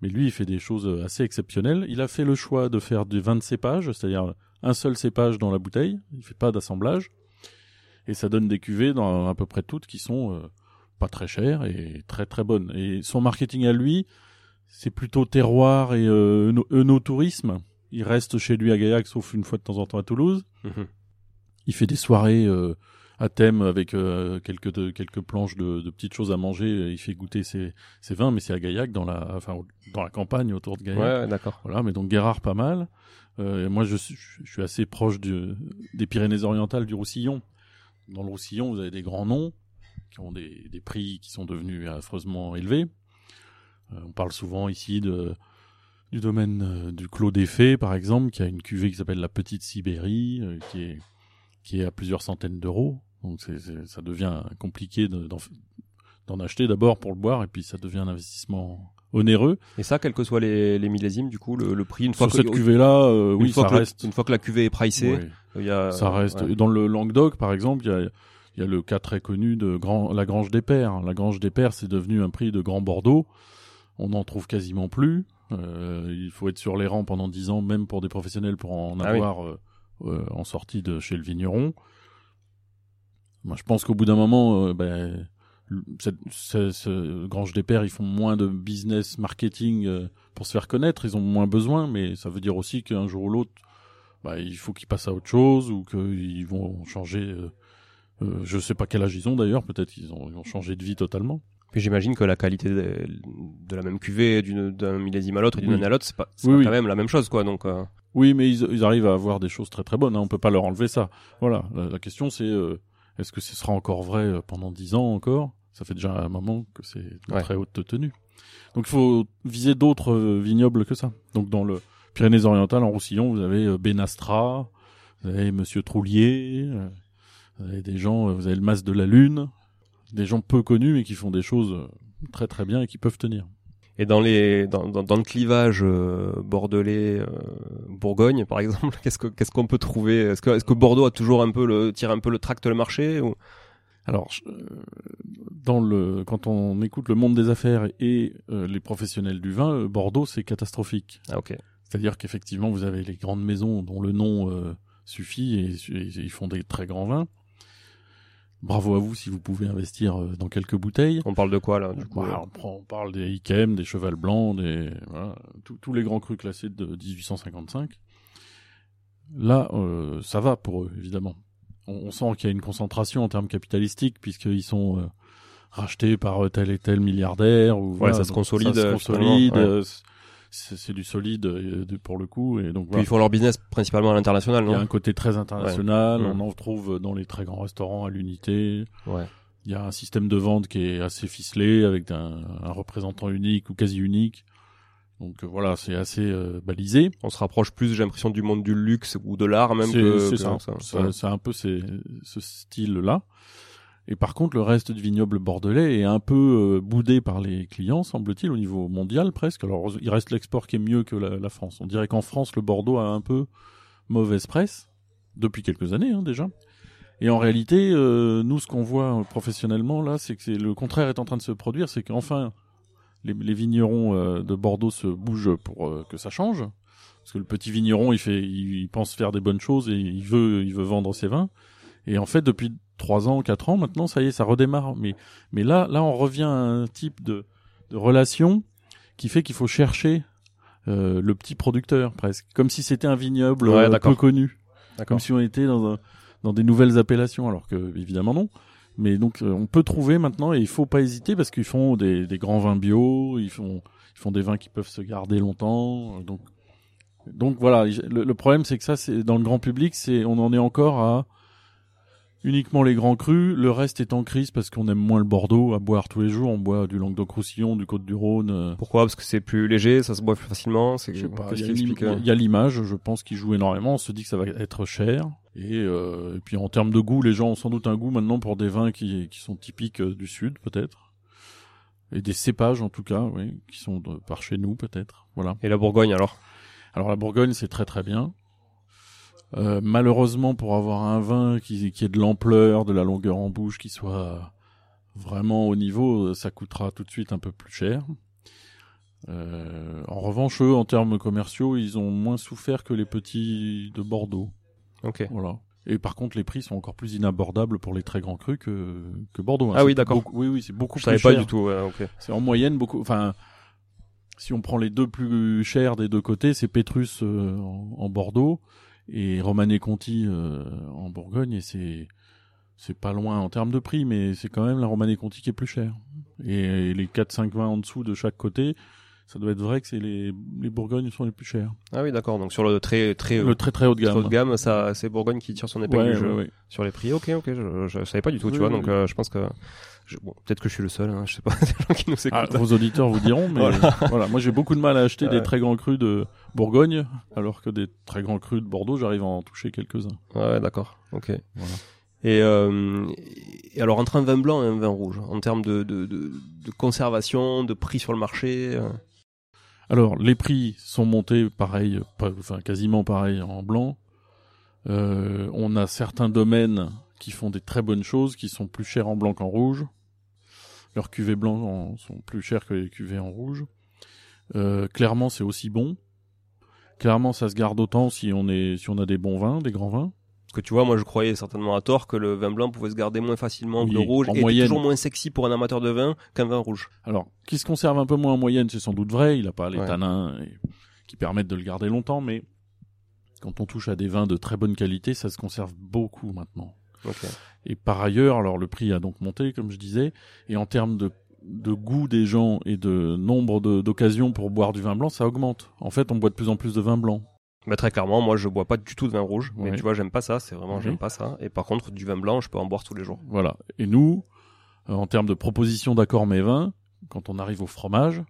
Mais lui, il fait des choses assez exceptionnelles. Il a fait le choix de faire du vin de cépage, c'est-à-dire un seul cépage dans la bouteille. Il fait pas d'assemblage. Et ça donne des cuvées dans à peu près toutes qui sont euh, pas très chères et très très bonnes. Et son marketing à lui, c'est plutôt terroir et euh, œnotourisme. Il reste chez lui à Gaillac, sauf une fois de temps en temps à Toulouse. Mhm. Il fait des soirées euh, à thème avec euh, quelques de, quelques planches de, de, petites choses à manger. Il fait goûter ses, ses vins, mais c'est à Gaillac, dans la, enfin, dans la campagne autour de Gaillac. Ouais, d'accord. Voilà, mais donc Guérard pas mal. Euh, moi, je suis, je suis assez proche du, des Pyrénées-Orientales, du Roussillon. Dans le Roussillon, vous avez des grands noms qui ont des, des prix qui sont devenus affreusement élevés. Euh, on parle souvent ici de du domaine euh, du Clos des Fées, par exemple, qui a une cuvée qui s'appelle la Petite Sibérie, euh, qui est qui est à plusieurs centaines d'euros. Donc c'est, ça devient compliqué de, d'en acheter d'abord pour le boire et puis ça devient un investissement onéreux. Et ça, quels que soient les, les millésimes, du coup, le, le prix une fois Sur que cette cuvée-là, euh, oui, fois ça que le- reste. une fois que la cuvée est pricée, il y a ça reste. ouais. Dans le Languedoc, par exemple, il y a, il y a le cas très connu de Grand, la Grange des Pères. La Grange des Pères, c'est devenu un prix de Grand Bordeaux. On n'en trouve quasiment plus. Euh, il faut être sur les rangs pendant 10 ans, même pour des professionnels, pour en Ah avoir euh, euh, en sortie de chez le vigneron. Moi, je pense qu'au bout d'un moment, ben, cette, ce, Grange des Pères, ils font moins de business marketing pour se faire connaître. Ils ont moins besoin, mais ça veut dire aussi qu'un jour ou l'autre, bah, il faut qu'ils passent à autre chose ou qu'ils vont changer. Euh, je sais pas quel âge ils ont d'ailleurs. Peut-être qu'ils ont, ils ont changé de vie totalement. Puis j'imagine que la qualité de, de la même cuvée d'un millésime à l'autre et d'une Oui. année à l'autre, c'est pas, c'est Oui, pas oui. quand même la même chose, quoi. Donc, euh, Oui, mais ils, ils arrivent à avoir des choses très très bonnes. Hein. On peut pas leur enlever ça. Voilà. La, la question c'est euh, est-ce que ce sera encore vrai euh, pendant dix ans encore? Ça fait déjà un moment que c'est de Ouais. très haute tenue. Donc il faut viser d'autres vignobles que ça. Donc dans le Pyrénées-Orientales, en Roussillon, vous avez Benastra, vous avez Monsieur Troulier, vous avez des gens, vous avez le Mas de la Lune, des gens peu connus mais qui font des choses euh, très très bien et qui peuvent tenir. et dans les, dans, dans, dans le clivage euh, bordelais, euh, Bourgogne, par exemple, qu'est-ce que, qu'est-ce qu'on peut trouver? Est-ce que, est-ce que Bordeaux a toujours un peu le, tire un peu le tract le marché ou... Alors, euh, dans le, quand on écoute le monde des affaires et euh, les professionnels du vin, euh, Bordeaux, c'est catastrophique. Ah, ok. C'est-à-dire qu'effectivement, vous avez les grandes maisons dont le nom euh, suffit et, et ils font des très grands vins. Bravo à vous si vous pouvez investir euh, dans quelques bouteilles. On parle de quoi, là, du coup Bah, on, prend- on parle des Ikem, des Cheval Blancs, des, voilà, tous- les grands crus classés de 1855. Là, euh, ça va pour eux, évidemment. On, on sent qu'il y a une concentration en termes capitalistiques, puisqu'ils sont euh, rachetés par euh, tel et tel milliardaire. Ou, voilà, ça se consolide, Ça se euh, consolide. euh, c'est du solide euh, pour le coup. Et donc, Puis voilà. ils font leur business principalement à l'international, Il y a non un côté très international. Ouais. On en trouve dans les très grands restaurants à l'unité. Ouais. Il y a un système de vente qui est assez ficelé avec un, un représentant unique ou quasi unique. Donc euh, voilà, c'est assez euh, balisé. On se rapproche plus, j'ai l'impression, du monde du luxe ou de l'art même C'est ça. ça. C'est Ouais. un peu ces- ce style-là. Et par contre, le reste du vignoble bordelais est un peu euh, boudé par les clients, semble-t-il, au niveau mondial presque. Alors, il reste l'export qui est mieux que la, France. On dirait qu'en France, le Bordeaux a un peu mauvaise presse depuis quelques années hein, déjà. Et en réalité, euh, nous, ce qu'on voit professionnellement là, c'est que le contraire est en train de se produire, c'est qu'enfin les, vignerons euh, de Bordeaux se bougent pour euh, que ça change. Parce que le petit vigneron, il fait, il pense faire des bonnes choses et il veut, il veut vendre ses vins. Et en fait, depuis trois ans, quatre ans, maintenant, ça y est, ça redémarre. Mais, mais là, là, on revient à un type de, de relation qui fait qu'il faut chercher euh, le petit producteur presque, comme si c'était un vignoble Ouais, euh, peu connu, comme si on était dans un, dans des nouvelles appellations, alors que évidemment non. Mais donc, euh, on peut trouver maintenant et il faut pas hésiter parce qu'ils font des, des grands vins bio, ils font, ils font des vins qui peuvent se garder longtemps. euh, Donc, donc voilà. Le, le problème, c'est que ça, c'est dans le grand public, c'est on en est encore à uniquement les grands crus. Le reste est en crise parce qu'on aime moins le Bordeaux à boire tous les jours. On boit du Languedoc-Roussillon, du Côte-du-Rhône. euh, Pourquoi? Parce que c'est plus léger, ça se boit plus facilement. C'est je sais pas, il y a euh il y a l'image, je pense, qui joue énormément. On se dit que ça va être cher. Et, euh, et puis en termes de goût, les gens ont sans doute un goût maintenant pour des vins qui, qui sont typiques euh, du sud, peut-être. Et des cépages, en tout cas, oui, qui sont de- par chez nous, peut-être. Voilà. Et la Bourgogne alors? Alors la Bourgogne, c'est très très bien. Euh, malheureusement, pour avoir un vin qui, qui ait de l'ampleur, de la longueur en bouche, qui soit vraiment au niveau, ça coûtera tout de suite un peu plus cher. Euh, en revanche, eux, en termes commerciaux, ils ont moins souffert que les petits de Bordeaux. Ok. Voilà. Et par contre, les prix sont encore plus inabordables pour les très grands crus que, que Bordeaux. hein. Ah oui, d'accord. Oui, oui, c'est beaucoup Je plus savais pas du tout. ouais, ok. C'est en moyenne beaucoup. Enfin, si on prend les deux plus chers des deux côtés, c'est Pétrus euh, en, en Bordeaux et Romanée Conti euh, en Bourgogne, et c'est c'est pas loin en termes de prix, mais c'est quand même la Romanée Conti qui est plus chère. Et, les 4-5 vins en dessous de chaque côté, ça doit être vrai que c'est les les Bourgognes sont les plus chers. Ah oui, d'accord. Donc sur le très très, Le très très haut de gamme. haut de gamme, ça c'est Bourgogne qui tire son épingle Ouais, du jeu ouais, ouais. sur les prix. Ok, ok. Je, je savais pas du tout. Oui, tu vois. oui, donc oui. euh, je pense que je- bon, peut-être que je suis le seul. Hein, je sais pas. des gens qui nous Ah, vos auditeurs vous diront, mais Voilà. voilà. Moi, j'ai beaucoup de mal à acheter des très grands crus de Bourgogne, alors que des très grands crus de Bordeaux, j'arrive à en toucher quelques-uns. Ouais, d'accord. Ok. Voilà. Et, euh, et alors entre un vin blanc et un vin rouge, en termes de, de, de, de conservation, de prix sur le marché. euh, Alors, les prix sont montés pareil, pas- enfin quasiment pareil en blanc. Euh, on a certains domaines qui font des très bonnes choses, qui sont plus chers en blanc qu'en rouge. Leurs cuvées blancs sont plus chers que les cuvées en rouge. Euh, clairement, c'est aussi bon. Clairement, ça se garde autant si on est, si on a des bons vins, des grands vins. Parce que tu vois, moi je croyais certainement à tort que le vin blanc pouvait se garder moins facilement que le rouge en et moyenne. toujours moins sexy pour un amateur de vin qu'un vin rouge. Alors, qui se conserve un peu moins en moyenne, c'est sans doute vrai. Il n'a pas les Ouais. tanins et- qui permettent de le garder longtemps, mais quand on touche à des vins de très bonne qualité, ça se conserve beaucoup maintenant. Et par ailleurs, alors le prix a donc monté, comme je disais, et en termes de, de goût des gens et de nombre d'occasions pour boire du vin blanc, ça augmente. En fait, on boit de plus en plus de vin blanc. Mais très clairement, moi je bois pas du tout de vin rouge, mais Ouais. tu vois, j'aime pas ça, c'est vraiment, j'aime pas ça. Et par contre, du vin blanc, je peux en boire tous les jours. Voilà. Et nous, euh, en termes de proposition d'accords mes vins, quand on arrive au fromage,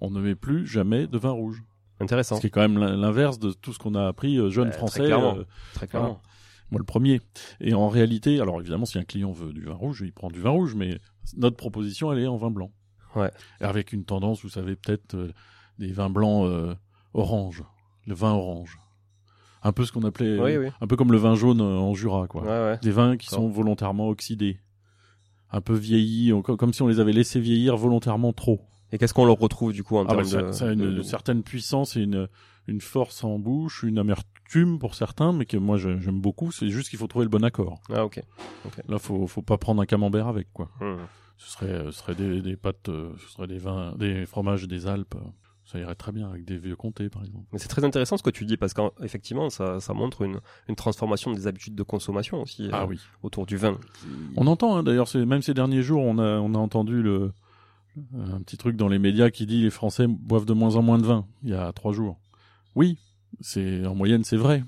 on ne met plus jamais de vin rouge. Intéressant, Ce qui est quand même l'in- l'inverse de tout ce qu'on a appris euh, jeune Euh, très français. clairement. très clairement. Moi, le premier. Et en réalité, alors évidemment, si un client veut du vin rouge, il prend du vin rouge, mais notre proposition, elle est en vin blanc. Ouais. Et avec une tendance, vous savez, peut-être euh, des vins blancs euh, orange, le vin orange. Un peu ce qu'on appelait, Oui, oui. un peu comme le vin jaune euh, en Jura, quoi. Ouais, ouais. Des vins qui D'accord. sont volontairement oxydés, un peu vieillis, comme si on les avait laissés vieillir volontairement trop. Et qu'est-ce qu'on leur retrouve du coup en Ah bah, termes ça, de, ça a une de- certaine puissance et une, une force en bouche, une amertume pour certains, mais que moi j'aime beaucoup. C'est juste qu'il faut trouver le bon accord. Ah ok. Là, faut faut pas prendre un camembert avec quoi. Hmm. Ce serait euh, ce serait des, des pâtes, euh, ce serait des vins, des fromages des Alpes. euh, Ça irait très bien avec des vieux comtés par exemple. Mais c'est très intéressant ce que tu dis parce qu'effectivement, ça, ça montre une, une transformation des habitudes de consommation aussi Ah euh, oui. autour du vin. On entend hein, d'ailleurs, même ces derniers jours, on a on a entendu le un petit truc dans les médias qui dit les Français boivent de moins en moins de vin. Il y a trois jours. Oui, c'est en moyenne c'est vrai.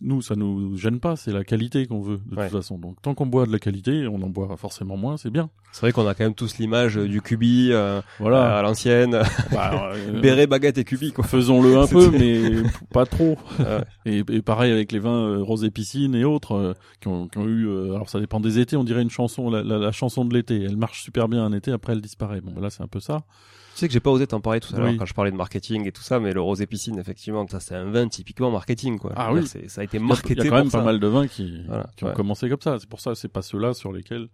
Nous, ça nous gêne pas, c'est la qualité qu'on veut de Ouais. toute façon. Donc tant qu'on boit de la qualité, on en boit forcément moins, c'est bien. C'est vrai qu'on a quand même tous l'image euh, du cubi euh, Voilà. à l'ancienne, Bah, euh, béret, baguette et cubi quoi. Faisons-le un peu, mais pas trop. Ouais. Et, et pareil avec les vins euh, rosé piscine et autres qui, ont, qui ont eu. euh, alors ça dépend des étés. On dirait une chanson, la, la- la chanson de l'été. Elle marche super bien un été, après elle disparaît. Bon, là c'est un peu ça. Tu sais que j'ai pas osé t'en parler tout à l'heure Oui. quand je parlais de marketing et tout ça, mais le rosé piscine, effectivement, ça c'est un vin typiquement marketing quoi. Ah oui. Ça a été marketé il y a quand même pas mal de vins qui, Voilà, qui ont commencé comme ça. C'est pour ça, c'est pas ceux-là sur lesquels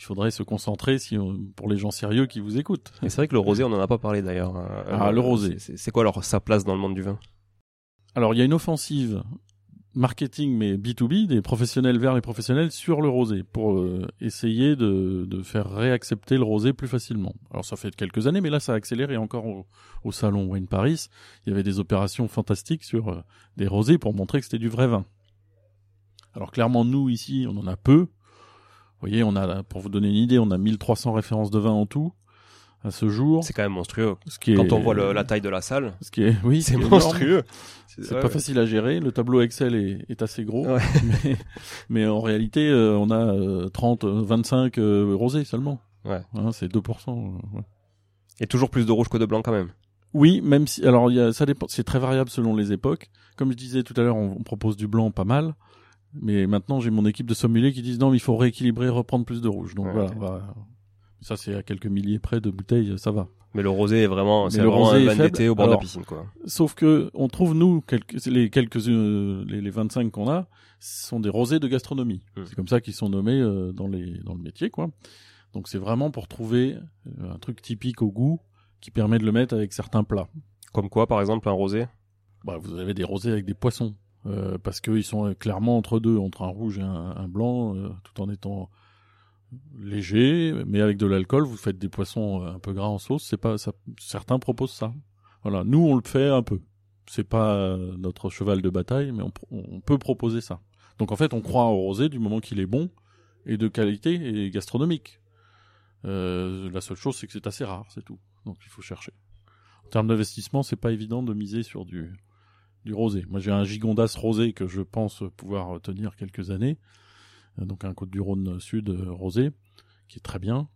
il faudrait se concentrer si on- pour les gens sérieux qui vous écoutent. Et c'est vrai que le rosé, on en a pas parlé d'ailleurs. Euh, Ah, euh, le rosé. c'est quoi alors sa place dans le monde du vin? Alors il y a une offensive marketing mais B2B des professionnels vers les professionnels sur le rosé pour euh, essayer de, de faire réaccepter le rosé plus facilement. Alors ça fait quelques années mais là ça a accéléré encore au, au salon Wine Paris. Il y avait des opérations fantastiques sur euh, des rosés pour montrer que c'était du vrai vin. Alors clairement nous ici on en a peu. Vous voyez on a pour vous donner une idée on a 1300 références de vin en tout à ce jour. C'est quand même monstrueux. Ce qui est, Quand on voit le- la taille de la salle, ce qui est oui c'est monstrueux. C'est ouais, pas ouais. facile à gérer. Le tableau Excel est, est assez gros, Ouais. mais, mais en réalité, euh, on a euh, 30, euh, 25 euh, rosés seulement. Ouais. Hein, c'est 2%. euh, ouais. Et toujours plus de rouge que de blanc quand même. Oui, même si, alors il y a, ça dépend, c'est très variable selon les époques. Comme je disais tout à l'heure, on, on propose du blanc pas mal, mais maintenant j'ai mon équipe de sommeliers qui disent non, mais il faut rééquilibrer, reprendre plus de rouge. Donc voilà, bah, ça c'est à quelques milliers près de bouteilles, ça va. Mais le rosé est vraiment, c'est le vraiment rosé un vin d'été au bord de la piscine quoi. Sauf que on trouve nous quelques les quelques euh, les, les 25 qu'on a ce sont des rosés de gastronomie. Mm. C'est comme ça qu'ils sont nommés euh, dans les dans le métier quoi. Donc c'est vraiment pour trouver euh, un truc typique au goût qui permet de le mettre avec certains plats. Comme quoi, par exemple, un rosé? Bah, vous avez des rosés avec des poissons euh, parce qu'ils sont euh, clairement entre deux, entre un rouge et un, un blanc, euh, tout en étant léger, mais avec de l'alcool, vous faites des poissons euh, un peu gras en sauce. C'est pas ça, certains proposent ça. Voilà, nous on le fait un peu. C'est pas euh, notre cheval de bataille, mais on, peut proposer ça. Donc en fait, on croit au rosé du moment qu'il est bon et de qualité et gastronomique. Euh, la seule chose, c'est que c'est assez rare, c'est tout. Donc il faut chercher. En termes d'investissement, c'est pas évident de miser sur du du rosé. Moi, j'ai un gigondas rosé que je pense pouvoir tenir quelques années. Euh, Donc un Côte du Rhône Sud euh, rosé qui est très bien.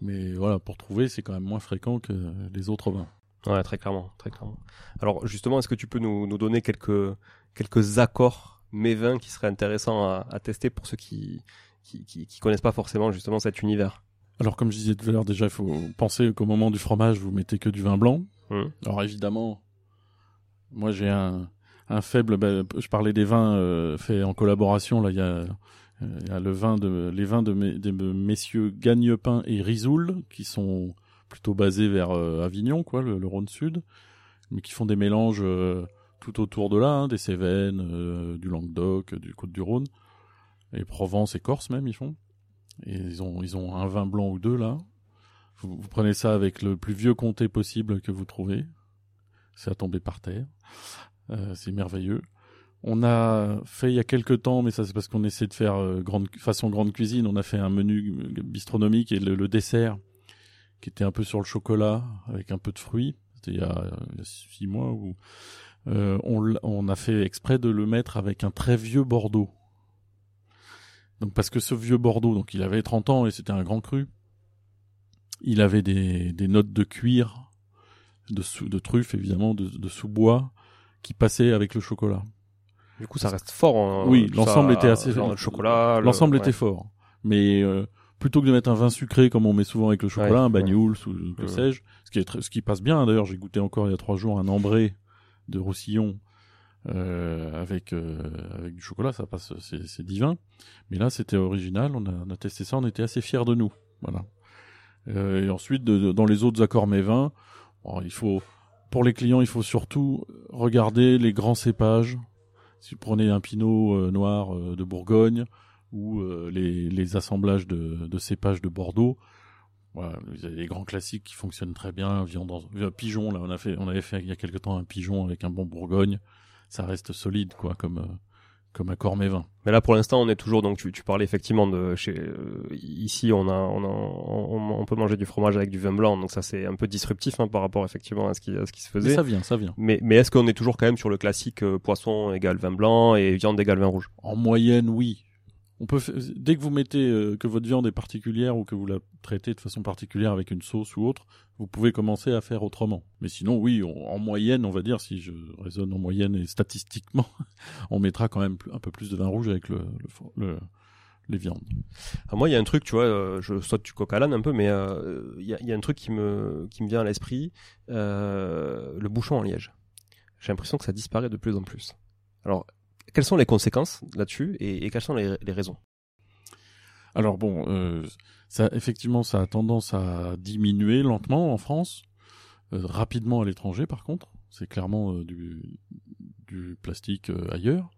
Mais voilà, pour trouver, c'est quand même moins fréquent que les autres vins. Ouais, très clairement, très clairement. Alors justement, est-ce que tu peux nous, nous donner quelques quelques accords mévins qui seraient intéressants à, à tester pour ceux qui qui, qui, qui connaissent pas forcément justement cet univers? Alors comme je disais tout à l'heure, déjà il faut penser qu'au moment du fromage, vous mettez que du vin blanc. Hum. Alors évidemment, moi j'ai un, un faible. bah, je parlais des vins euh, faits en collaboration. Là, il y a, il y a le vin de, les vins de, messieurs Gagnepin et Risoul qui sont plutôt basés vers euh, Avignon, quoi, le, Rhône Sud, mais qui font des mélanges euh, tout autour de là, hein, des Cévennes, euh, du Languedoc, du Côte-du-Rhône, et Provence et Corse même ils font. Ils ont, un vin blanc ou deux là. Vous, vous prenez ça avec le plus vieux comté possible que vous trouvez. C'est à tomber par terre. Euh, c'est merveilleux. On a fait il y a quelques temps, mais ça c'est parce qu'on essaie de faire euh, grande, façon grande cuisine. On a fait un menu euh, bistronomique et le, dessert qui était un peu sur le chocolat avec un peu de fruits. C'était il y a, six mois où euh, on, a fait exprès de le mettre avec un très vieux Bordeaux. Donc parce que ce vieux Bordeaux, donc il avait 30 ans et c'était un grand cru. Il avait des, notes de cuir, de, sous, de truffes évidemment, de, de sous-bois qui passaient avec le chocolat. Du coup, ça reste fort. hein, Oui, l'ensemble était assez- genre le chocolat. le- L'ensemble ouais. était fort. Mais euh, plutôt que de mettre un vin sucré comme on met souvent avec le chocolat, Ouais, un ouais. bagnoul, ou que Ouais. sais-je, ce qui est très- ce qui passe bien. D'ailleurs, j'ai goûté encore il y a trois jours un ambré de Roussillon euh, avec euh, avec du chocolat, ça passe, c'est c'est divin. Mais là, c'était original. On a, on a testé ça, on était assez fiers de nous. Voilà. Euh, et ensuite, de- de- dans les autres accords mes vins, bon, il faut pour les clients, il faut surtout regarder les grands cépages. Si vous prenez un pinot euh, noir euh, de Bourgogne ou euh, les, assemblages de, cépages de Bordeaux, vous avez les grands classiques qui fonctionnent très bien. Viande en, pigeon, là, on a avait fait il y a quelque temps un pigeon avec un bon Bourgogne. Ça reste solide, quoi, comme comme accord mes vins. Mais là, pour l'instant, on est toujours donc tu, tu parlais effectivement de chez euh, ici, on a on a on, on peut manger du fromage avec du vin blanc, donc ça c'est un peu disruptif hein, par rapport effectivement à ce qui à ce qui se Mais faisait. ça vient, ça vient. Mais mais est-ce qu'on est toujours quand même sur le classique euh, poisson égale vin blanc et viande égale vin rouge? En moyenne, oui. On peut dès que vous mettez euh, que votre viande est particulière ou que vous la traitez de façon particulière avec une sauce ou autre, vous pouvez commencer à faire autrement. Mais sinon, oui, en moyenne, on va dire, si je raisonne en moyenne et statistiquement, on mettra quand même un peu plus de vin rouge avec le, le, les viandes. Ah, Moi, il y a un truc, tu vois, euh, je saute du coq à l'âne un peu, mais euh, il y, a, il y a un truc qui me qui me vient à l'esprit, euh, le bouchon en liège. J'ai l'impression que ça disparaît de plus en plus. Alors, quelles sont les conséquences là-dessus et, quelles sont les, raisons? Alors bon, euh, ça, effectivement, ça a tendance à diminuer lentement en France, euh, rapidement à l'étranger par contre. C'est clairement euh, du, plastique ailleurs,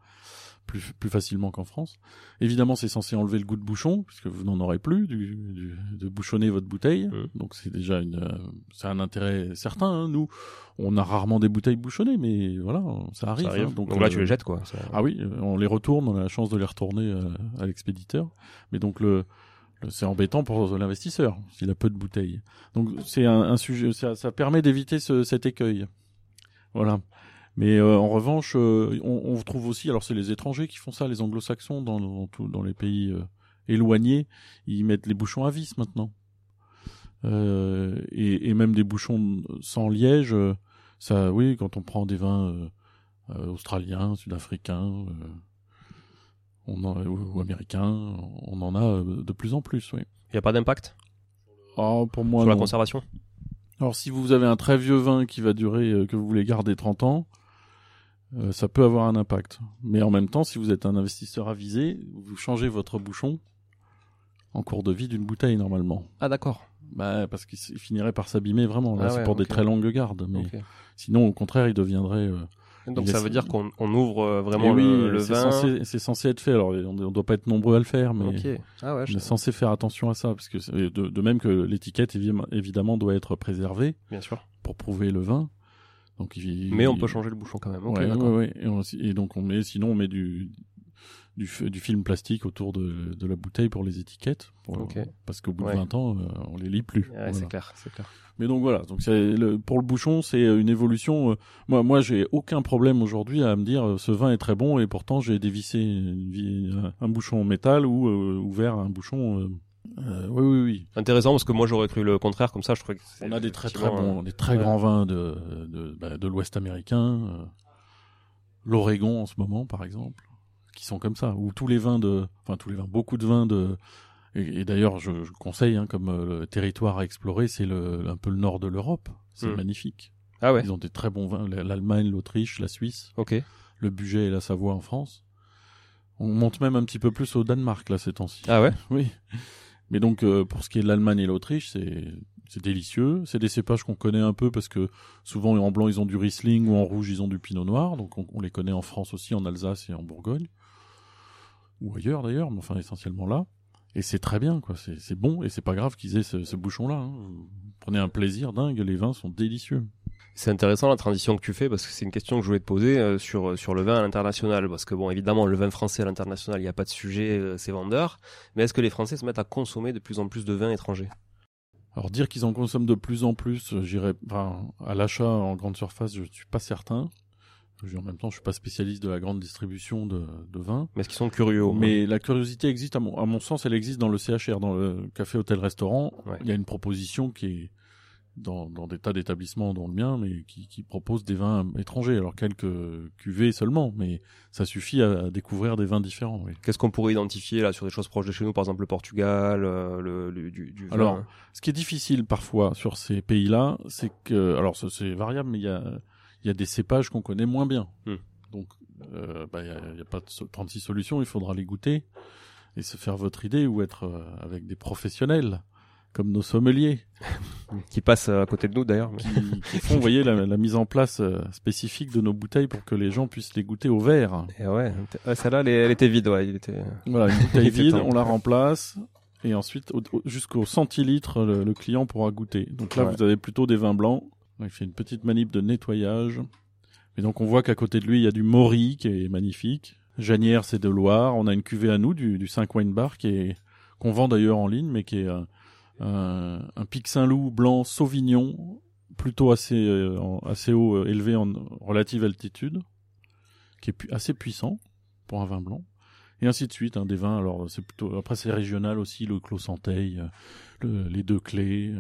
plus, plus facilement qu'en France. Évidemment, c'est censé enlever le goût de bouchon, puisque vous n'en aurez plus du, du- de bouchonner votre bouteille. Mhm. Donc c'est déjà une, euh, c'est un intérêt certain. hein. Nous, on a rarement des bouteilles bouchonnées, mais voilà, ça arrive. Ça arrive. hein. donc, là, euh, tu les jettes, quoi. Ça- ah oui, euh, on les retourne, on a la chance de les retourner euh, à l'expéditeur. Mais donc le, le- c'est embêtant pour l'investisseur s'il a peu de bouteilles. Donc c'est un, un sujet, ça, ça permet d'éviter ce, cet écueil. Voilà. Mais euh, en revanche, euh, on, on trouve aussi, alors c'est les étrangers qui font ça, les anglo-saxons dans, dans, tout- dans les pays euh, éloignés, ils mettent les bouchons à vis maintenant. Euh, et, et même des bouchons sans liège, euh, ça, oui, quand on prend des vins euh, australiens, sud-africains, euh, on en, ou, ou américains, on en a de plus en plus, oui. Il n'y a pas d'impact? Ah, pour moi, sur la conservation? Alors si vous avez un très vieux vin qui va durer, euh, que vous voulez garder 30 ans, euh, ça peut avoir un impact. Mais en même temps, si vous êtes un investisseur avisé, vous changez votre bouchon en cours de vie d'une bouteille normalement. Ah, d'accord. Bah, parce qu'il finirait par s'abîmer vraiment. Là, Ah c'est ouais, pour des très longues gardes. Mais sinon, au contraire, il deviendrait. euh, Donc Il ça laisse- veut dire qu'on on ouvre euh, vraiment eh oui, le, le c'est vin. censé, c'est censé être fait. Alors, on ne doit pas être nombreux à le faire, mais. Ah ouais, on est censé faire attention à ça, parce que de, de même que l'étiquette évi- évidemment doit être préservée bien sûr. pour prouver le vin. Donc, il- Mais on il- peut changer le bouchon quand même. Ok, ouais, d'accord. ouais, ouais. Et, on- et donc on met, sinon on met du du, film plastique autour de, de la bouteille pour les étiquettes, pour- parce qu'au bout de 20 ans, euh, on les lit plus. Voilà. C'est clair, c'est clair. Mais donc voilà, donc le, pour le bouchon, c'est une évolution. euh, moi, moi, j'ai aucun problème aujourd'hui à me dire euh, ce vin est très bon et pourtant j'ai dévissé une un, bouchon en métal ou euh, ouvert un bouchon. Euh, euh, oui, oui, oui. Intéressant parce que moi j'aurais cru le contraire, comme ça je trouvais que c'est On a des très très bons, des très ouais. grands vins de de, bah, de l'Ouest américain, euh, l'Oregon en ce moment par exemple, qui sont comme ça, où tous les vins de, enfin tous les vins, beaucoup de vins de, et, d'ailleurs je, je, conseille hein, comme euh, le territoire à explorer, c'est le un peu le nord de l'Europe, c'est Hmm. magnifique. Ah ouais. Ils ont des très bons vins, l'Allemagne, l'Autriche, la Suisse, Ok. le Budget et la Savoie en France. On monte même un petit peu plus au Danemark là ces temps-ci. Ah ouais. Oui. Mais donc euh, pour ce qui est de l'Allemagne et l'Autriche, c'est c'est délicieux. C'est des cépages qu'on connaît un peu parce que souvent en blanc ils ont du Riesling ou en rouge ils ont du Pinot Noir. Donc on, on les connaît en France aussi, en Alsace et en Bourgogne ou ailleurs d'ailleurs, mais enfin essentiellement là. Et c'est très bien quoi. C'est bon et c'est pas grave qu'ils aient ce, ce bouchon-là. hein. Vous prenez un plaisir dingue. Les vins sont délicieux. C'est intéressant la transition que tu fais parce que c'est une question que je voulais te poser euh, sur sur le vin à l'international parce que bon évidemment le vin français à l'international il n'y a pas de sujet euh, c'est vendeur mais est-ce que les Français se mettent à consommer de plus en plus de vins étrangers? Alors dire qu'ils en consomment de plus en plus, euh, j'irais enfin, à l'achat en grande surface, je suis pas certain. Je- En même temps, je suis pas spécialiste de la grande distribution de, de vin. mais est-ce qu'ils sont curieux Mais la curiosité existe, à mon, à mon sens, elle existe dans le CHR, dans le café, hôtel, restaurant. Ouais. Il y a une proposition qui est dans, dans des tas d'établissements, dont le mien, mais qui, qui propose des vins étrangers. Alors quelques cuvées seulement, mais ça suffit à, à découvrir des vins différents. Oui. Qu'est-ce qu'on pourrait identifier là sur des choses proches de chez nous par exemple le Portugal euh, le, le- du, du vin Alors, Ce qui est difficile parfois sur ces pays-là, c'est que, alors c'est variable, mais il y a, il y a des cépages qu'on connaît moins bien. Hmm. Donc, euh, bah, il n'y a, il y a pas de so- 36 solutions, il faudra les goûter et se faire votre idée ou être euh, avec des professionnels comme nos sommeliers qui passe à côté de nous d'ailleurs qui, qui font, vous voyez, la, la mise en place euh, spécifique de nos bouteilles pour que les gens puissent les goûter au verre. Et ouais, ouais, celle-là elle, elle était vide ouais il était Voilà, une bouteille vide, on la remplace. Et ensuite, au- au- jusqu'au centilitre, le, le client pourra goûter. Donc là, Ouais. vous avez plutôt des vins blancs. Il fait une petite manip de nettoyage. Et donc, on voit qu'à côté de lui, il y a du Maury qui est magnifique. Janière, c'est de Loire. On a une cuvée à nous, du, du 5 Wine Bar, qui est, qu'on vend d'ailleurs en ligne, mais qui est un, un, Pic Saint-Loup blanc Sauvignon, plutôt assez, euh, assez haut, euh, élevé en relative altitude, qui est assez puissant pour un vin blanc et ainsi de suite. Hein, des vins, alors c'est plutôt après c'est régional aussi, le Clos Santeil, euh, le- les deux clés.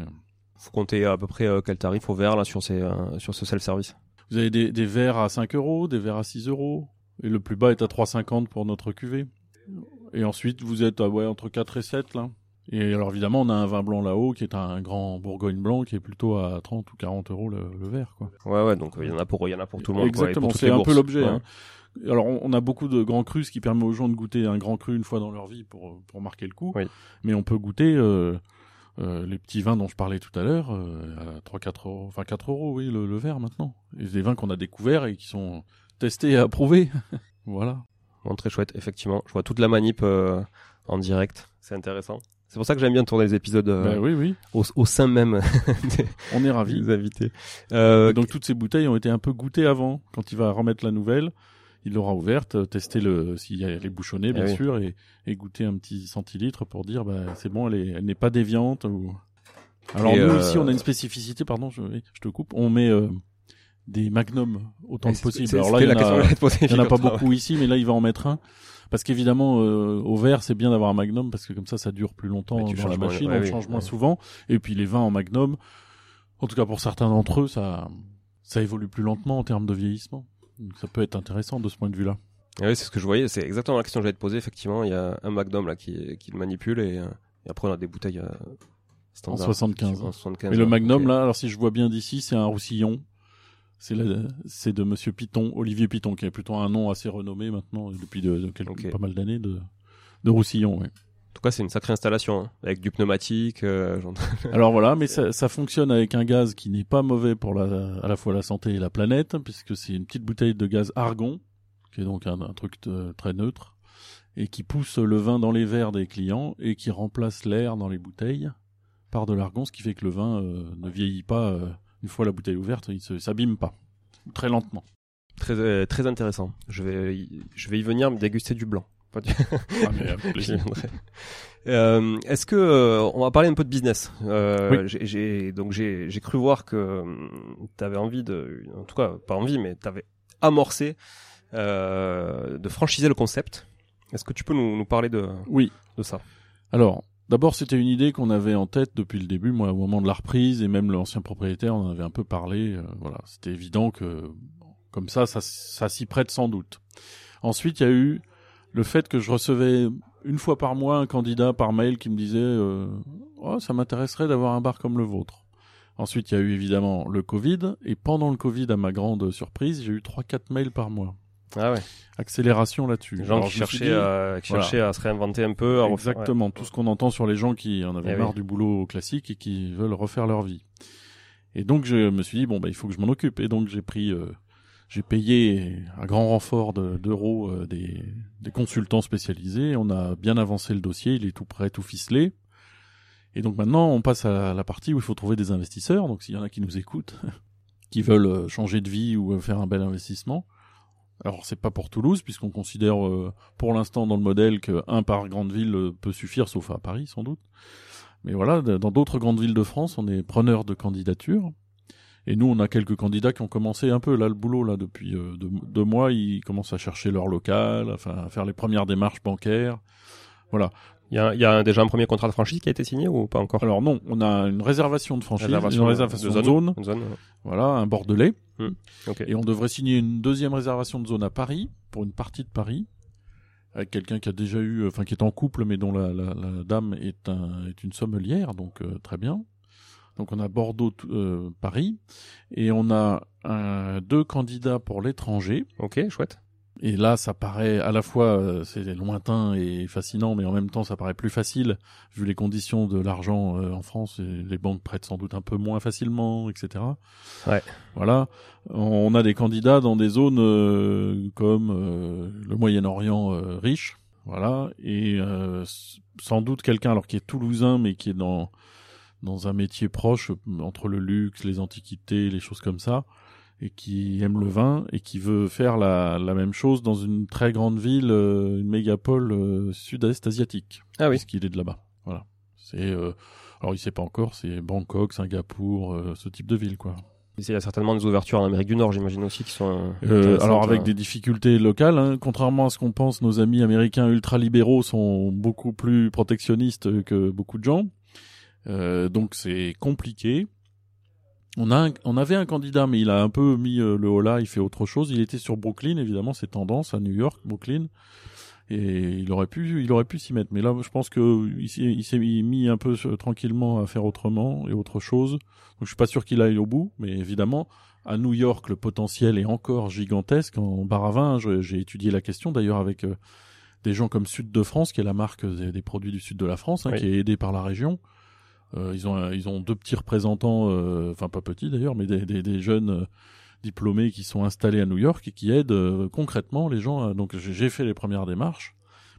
Faut compter à peu près euh, quel tarif au verre là sur ces euh, sur ce self service Vous avez des, des verres à 5 euros, des verres à 6 euros, et le plus bas est à 3,50 pour notre cuvée. Et ensuite vous êtes à, ouais, entre 4 et 7 là. Et alors évidemment on a un vin blanc là-haut qui est un grand Bourgogne blanc qui est plutôt à 30 ou 40 euros le, le verre quoi. ouais ouais donc euh, il y en a pour il y en a pour tout le monde Exactement, c'est un peu l'objet. Ouais. hein. Alors, on, on a beaucoup de grands crus, ce qui permet aux gens de goûter un grand cru une fois dans leur vie pour, pour marquer le coup. Oui. Mais on peut goûter euh, euh, les petits vins dont je parlais tout à l'heure euh, à 3-4 euros, enfin 4 euros, oui, le, le verre maintenant. Et des vins qu'on a découverts et qui sont testés et approuvés. voilà. Bon, très chouette, effectivement. Je vois toute la manip euh, en direct. C'est intéressant. C'est pour ça que j'aime bien tourner les épisodes euh, Ben oui, oui, au, au sein même des, on est ravis. des invités. Euh, donc toutes ces bouteilles ont été un peu goûtées avant. Quand il va remettre la nouvelle, il l'aura ouverte, euh, tester le s'il elle est bouchonnée bien Eh oui. sûr et, et goûter un petit centilitre pour dire bah c'est bon, elle est elle n'est pas déviante ou Alors Et, nous euh, ici on a une spécificité pardon, je, je te coupe, on met euh, des magnums autant que possible. Alors là il y la en a- en pas beaucoup ici mais là il va en mettre un. Parce qu'évidemment, euh, au verre, c'est bien d'avoir un magnum parce que comme ça, ça dure plus longtemps dans la machine, ouais, on change moins souvent. Et puis les vins en magnum, en tout cas pour certains d'entre eux, ça, ça évolue plus lentement en termes de vieillissement. Ça peut être intéressant de ce point de vue-là. Ah oui, c'est ce que je voyais. C'est exactement la question que j'allais te poser. Effectivement, il y a un Magnum là qui, qui le manipule et, euh, et après on a des bouteilles euh, En standards. 75. En 75. Mais le ouais, magnum là, alors si je vois bien d'ici, c'est un roussillon. C'est de Monsieur Piton, Olivier Piton, qui est plutôt un nom assez renommé maintenant depuis de, de quelques, Ok. pas mal d'années de, de roussillon. ouais. En tout cas, c'est une sacrée installation hein, avec du pneumatique. euh, genre- Alors voilà, mais ça, ça fonctionne avec un gaz qui n'est pas mauvais pour la, à la fois la santé et la planète, puisque c'est une petite bouteille de gaz argon, qui est donc un, un truc de- très neutre, et qui pousse le vin dans les verres des clients et qui remplace l'air dans les bouteilles par de l'argon, ce qui fait que le vin euh, ne vieillit pas euh, une fois la bouteille ouverte, il se s'abîme pas, très lentement. très très intéressant. Je vais y, je vais y venir me déguster du blanc. Pas du- Ah. Euh, Est-ce que euh, on va parler un peu de business euh, Oui. j'ai- J'ai donc j'ai cru voir que tu avais envie de, en tout cas pas envie, mais tu avais amorcé euh, de franchiser le concept. Est-ce que tu peux nous, nous parler de, Oui. de ça? Alors, d'abord, c'était une idée qu'on avait en tête depuis le début, moi, au moment de la reprise, et même l'ancien propriétaire en avait un peu parlé. euh, voilà, c'était évident que, comme ça, ça, ça s'y prête sans doute. Ensuite, il y a eu le fait que je recevais une fois par mois un candidat par mail qui me disait euh, oh, ça m'intéresserait d'avoir un bar comme le vôtre. Ensuite, il y a eu évidemment le Covid et pendant le Covid, à ma grande surprise, j'ai eu trois quatre mails par mois. Ah ouais. Accélération là-dessus. Les gens Alors, qui cherchaient, dit, à, qui cherchaient à se réinventer un peu. à refaire- Exactement, tout ce qu'on entend sur les gens qui en avaient Eh marre oui. du boulot classique et qui veulent refaire leur vie. Et donc je me suis dit bon bah il faut que je m'en occupe et donc j'ai pris euh, j'ai payé à grand renfort de- d'euros euh, des, consultants spécialisés. On a bien avancé le dossier, il est tout prêt, tout ficelé. Et donc maintenant on passe à la partie où il faut trouver des investisseurs. Donc s'il y en a qui nous écoutent, qui veulent euh, changer de vie ou euh, faire un bel investissement. Alors c'est pas pour Toulouse puisqu'on considère pour l'instant dans le modèle que un par grande ville peut suffire, sauf à Paris sans doute. Mais voilà, dans d'autres grandes villes de France, on est preneur de candidatures. Et nous, on a quelques candidats qui ont commencé un peu là le boulot là depuis euh, deux, deux mois. Ils commencent à chercher leur local, enfin à faire les premières démarches bancaires. Voilà. Il y a, y a déjà un premier contrat de franchise qui a été signé ou pas encore? Alors non, on a une réservation de franchise, Réservation une réservation de de zone. zone, Une zone, ouais. voilà, un bordelais. Ok. Et on devrait signer une deuxième réservation de zone à Paris, pour une partie de Paris, avec quelqu'un qui a déjà eu, enfin qui est en couple, mais dont la, la, la dame est, un, est une sommelière, donc euh, très bien. Donc on a Bordeaux, euh, Paris, et on a un- deux candidats pour l'étranger. Ok, chouette. Et là, ça paraît à la fois euh, c'est lointain et fascinant, mais en même temps, ça paraît plus facile vu les conditions de l'argent euh, en France. Et les banques prêtent sans doute un peu moins facilement, etc. Ouais. Voilà. On a des candidats dans des zones euh, comme euh, le Moyen-Orient euh, riche, voilà, et euh, sans doute quelqu'un alors qui est toulousain, mais qui est dans dans un métier proche euh, entre le luxe, les antiquités, les choses comme ça et qui aime le vin et qui veut faire la, la même chose dans une très grande ville, euh, une mégapole euh, sud-est asiatique. Ah oui. Puisqu'il est de là-bas. Voilà. C'est euh, alors il sait pas encore, c'est Bangkok, Singapour, ce type de ville quoi. Il y a certainement des ouvertures en Amérique du Nord, j'imagine aussi, qui sont. Euh, alors avec hein. des difficultés locales, hein. contrairement à ce qu'on pense, nos amis américains ultra-libéraux sont beaucoup plus protectionnistes que beaucoup de gens. Euh, donc c'est compliqué. On, a un- on avait un candidat, mais il a un peu mis euh, le haut là, il fait autre chose. Il était sur Brooklyn, évidemment, c'est tendance à New York, Brooklyn. Et il aurait pu, il aurait pu s'y mettre. Mais là, je pense que il s'est mis un peu euh, tranquillement à faire autrement et autre chose. Donc je suis pas sûr qu'il aille au bout, mais évidemment, à New York, le potentiel est encore gigantesque. En bar à vin, je- j'ai étudié la question d'ailleurs avec euh, des gens comme Sud de France, qui est la marque des, des produits du sud de la France, hein, Oui. qui est aidée par la région. Euh, ils ont ils ont deux petits représentants, euh, enfin pas petits d'ailleurs, mais des, des, des jeunes euh, diplômés qui sont installés à New York et qui aident euh, concrètement les gens. donc j'ai fait les premières démarches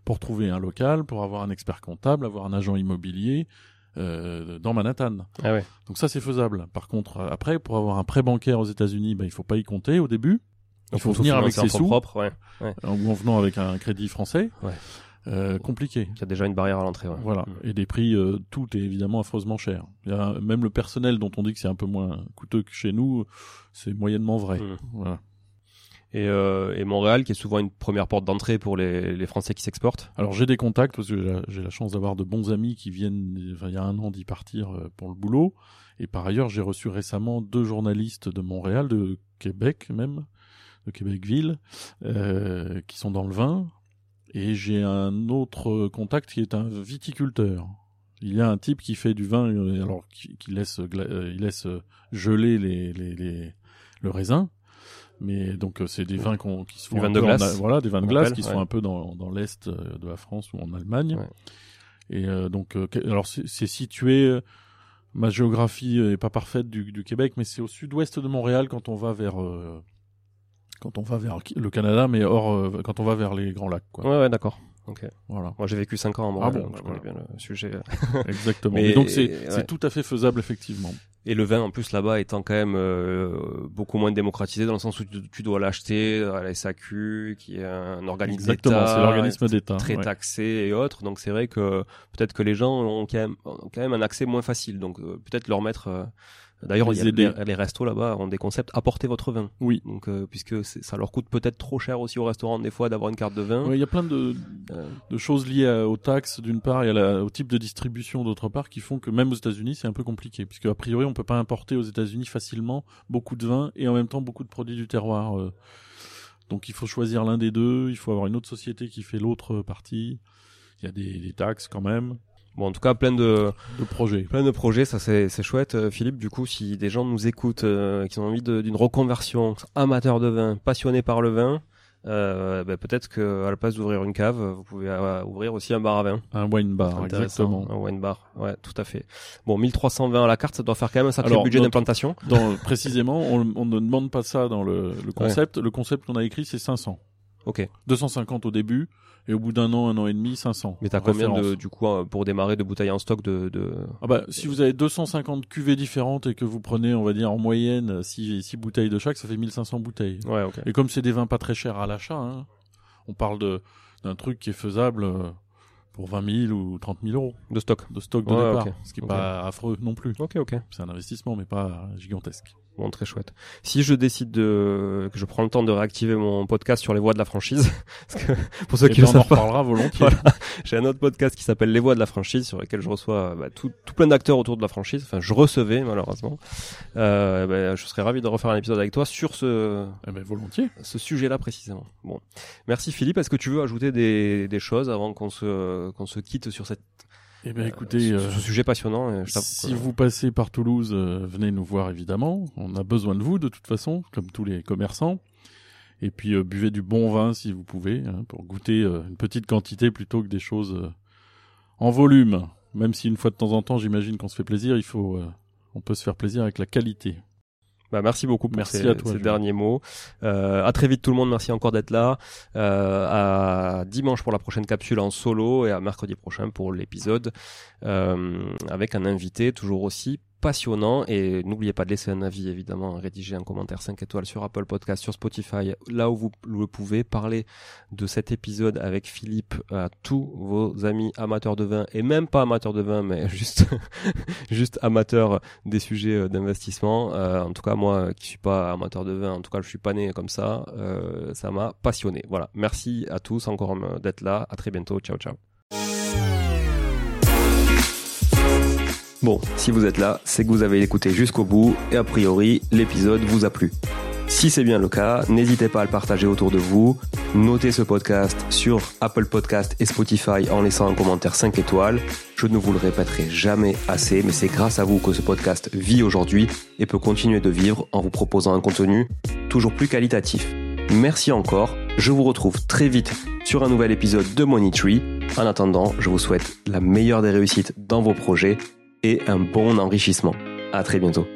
pour trouver un local, pour avoir un expert comptable, avoir un agent immobilier euh, dans Manhattan. Ah ouais. Donc ça c'est faisable. Par contre, après pour avoir un prêt bancaire aux États-Unis, ben il faut pas y compter au début. Il Donc, faut venir avec ses sous, propres, ouais. en en venant avec un crédit français. Ouais. Euh, compliqué. Il y a déjà une barrière à l'entrée, ouais. Voilà. Mm. Et des prix, euh, tout est évidemment affreusement cher. Il y a même le personnel dont on dit que c'est un peu moins coûteux que chez nous, c'est moyennement vrai. Mm. Voilà. Et, euh, et Montréal, qui est souvent une première porte d'entrée pour les, les Français qui s'exportent. Alors j'ai des contacts parce que j'ai la- chance d'avoir de bons amis qui viennent, enfin, il y a un an d'y partir euh, pour le boulot. Et par ailleurs, j'ai reçu récemment deux journalistes de Montréal, de Québec même, de Québecville, euh, qui sont dans le vin. Et j'ai un autre contact qui est un viticulteur. Il y a un type qui fait du vin, euh, alors qui, qui laisse, euh, il laisse euh, geler les, les, les, le raisin. Mais donc c'est des vins qu'on, qui se font Des vins de en glace, a- voilà, des vins de glace qui ouais. font un peu dans, dans l'est de la France ou en Allemagne. Ouais. Et euh, donc, euh, alors c'est situé. euh, ma géographie est pas parfaite du, du Québec, mais c'est au sud-ouest de Montréal quand on va vers euh, quand on va vers le Canada, mais hors euh, quand on va vers les Grands Lacs, quoi. Ouais, ouais, d'accord. Ok. Voilà, Moi, j'ai vécu 5 ans à Montréal, Ah bon, donc je voilà. connais bien le sujet. exactement. Mais- Et donc c'est ouais. tout à fait faisable effectivement. Et le vin, en plus, là-bas, étant quand même euh, beaucoup moins démocratisé, dans le sens où tu, tu dois l'acheter à la SAQ, qui est un organisme Exactement, d'État, c'est l'organisme d'État. très ouais. taxé et autres. Donc c'est vrai que peut-être que les gens ont quand même, ont quand même un accès moins facile. Donc euh, peut-être leur mettre. euh, D'ailleurs, Les les, restos là-bas ont des concepts apportez votre vin. Oui. Donc euh, puisque ça leur coûte peut-être trop cher aussi au restaurant des fois d'avoir une carte de vin. Ouais, Il y a plein de, Euh, de choses liées à- aux taxes d'une part et à la- au type de distribution d'autre part qui font que même aux États-Unis c'est un peu compliqué puisque a priori on peut pas importer aux États-Unis facilement beaucoup de vin et en même temps beaucoup de produits du terroir. euh. Donc il faut choisir l'un des deux, il faut avoir une autre société qui fait l'autre partie. Il y a des, des taxes quand même. Bon, en tout cas, plein de, de projets. Plein de projets, ça c'est, c'est chouette. Euh, Philippe, du coup, si des gens nous écoutent, euh, qui ont envie d'une reconversion, amateurs de vin, passionnés par le vin, euh, ben, peut-être que à la place d'ouvrir une cave, vous pouvez euh, ouvrir aussi un bar à vin. Un wine bar, exactement. Un wine bar, ouais, tout à fait. Bon, 1320 à la carte, ça doit faire quand même un sacré budget d'implantation. Dans, précisément, on, on, ne demande pas ça dans le, le concept. Le concept qu'on a écrit, c'est 500. Ok. 250 au début, et au bout d'un an, un an et demi, 500. Mais t'as combien de, du coup, euh, pour démarrer de bouteilles en stock de, de... Ah bah, si vous avez 250 cuvées différentes et que vous prenez, on va dire, en moyenne, 6, 6 bouteilles de chaque, ça fait 1500 bouteilles. Ouais, ok. Et comme c'est des vins pas très chers à l'achat, hein, on parle de, d'un truc qui est faisable euh, pour 20 000 ou 30 000 euros. De stock. De stock de départ. Ce qui est pas affreux non plus. Ok, ok. C'est un investissement, mais pas gigantesque. Bon, très chouette. Si je décide de que je prends le temps de réactiver mon podcast sur les voies de la franchise, parce que pour ceux Et qui le savent on en reparlera volontiers. Voilà. J'ai un autre podcast qui s'appelle Les voies de la franchise, sur lequel je reçois bah, tout, tout plein d'acteurs autour de la franchise. Enfin, je recevais malheureusement. Euh, bah, je serais ravi de refaire un épisode avec toi sur ce, eh ben, volontiers, ce sujet-là précisément. Bon, merci Philippe. Est-ce que tu veux ajouter des, des choses avant qu'on se qu'on se quitte sur cette eh bien, écoutez, euh, ce, sujet passionnant. Je si vous passez par Toulouse, euh, venez nous voir évidemment. On a besoin de vous de toute façon, comme tous les commerçants. Et puis euh, buvez du bon vin si vous pouvez, hein, pour goûter une petite quantité plutôt que des choses en volume. Même si une fois de temps en temps, j'imagine qu'on se fait plaisir, il faut, on peut se faire plaisir avec la qualité. Bah, merci beaucoup pour merci ces, à toi, ces derniers mots. Euh, à très vite tout le monde, merci encore d'être là. Euh, à dimanche pour la prochaine capsule en solo et à mercredi prochain pour l'épisode euh, avec un invité toujours aussi passionnant et n'oubliez pas de laisser un avis évidemment, rédiger un commentaire 5 étoiles sur Apple Podcast, sur Spotify, là où vous le pouvez, parler de cet épisode avec Philippe à tous vos amis amateurs de vin et même pas amateurs de vin mais juste juste amateurs des sujets euh, d'investissement. Euh, en tout cas moi qui suis pas amateur de vin, en tout cas je suis pas né comme ça, euh, ça m'a passionné. Voilà, merci à tous encore euh, d'être là, à très bientôt, ciao ciao. Bon, si vous êtes là, c'est que vous avez écouté jusqu'au bout et a priori, l'épisode vous a plu. Si c'est bien le cas, n'hésitez pas à le partager autour de vous. Notez ce podcast sur Apple Podcast et Spotify en laissant un commentaire 5 étoiles. Je ne vous le répéterai jamais assez, mais c'est grâce à vous que ce podcast vit aujourd'hui et peut continuer de vivre en vous proposant un contenu toujours plus qualitatif. Merci encore. Je vous retrouve très vite sur un nouvel épisode de Money Tree. En attendant, je vous souhaite la meilleure des réussites dans vos projets et un bon enrichissement. À très bientôt.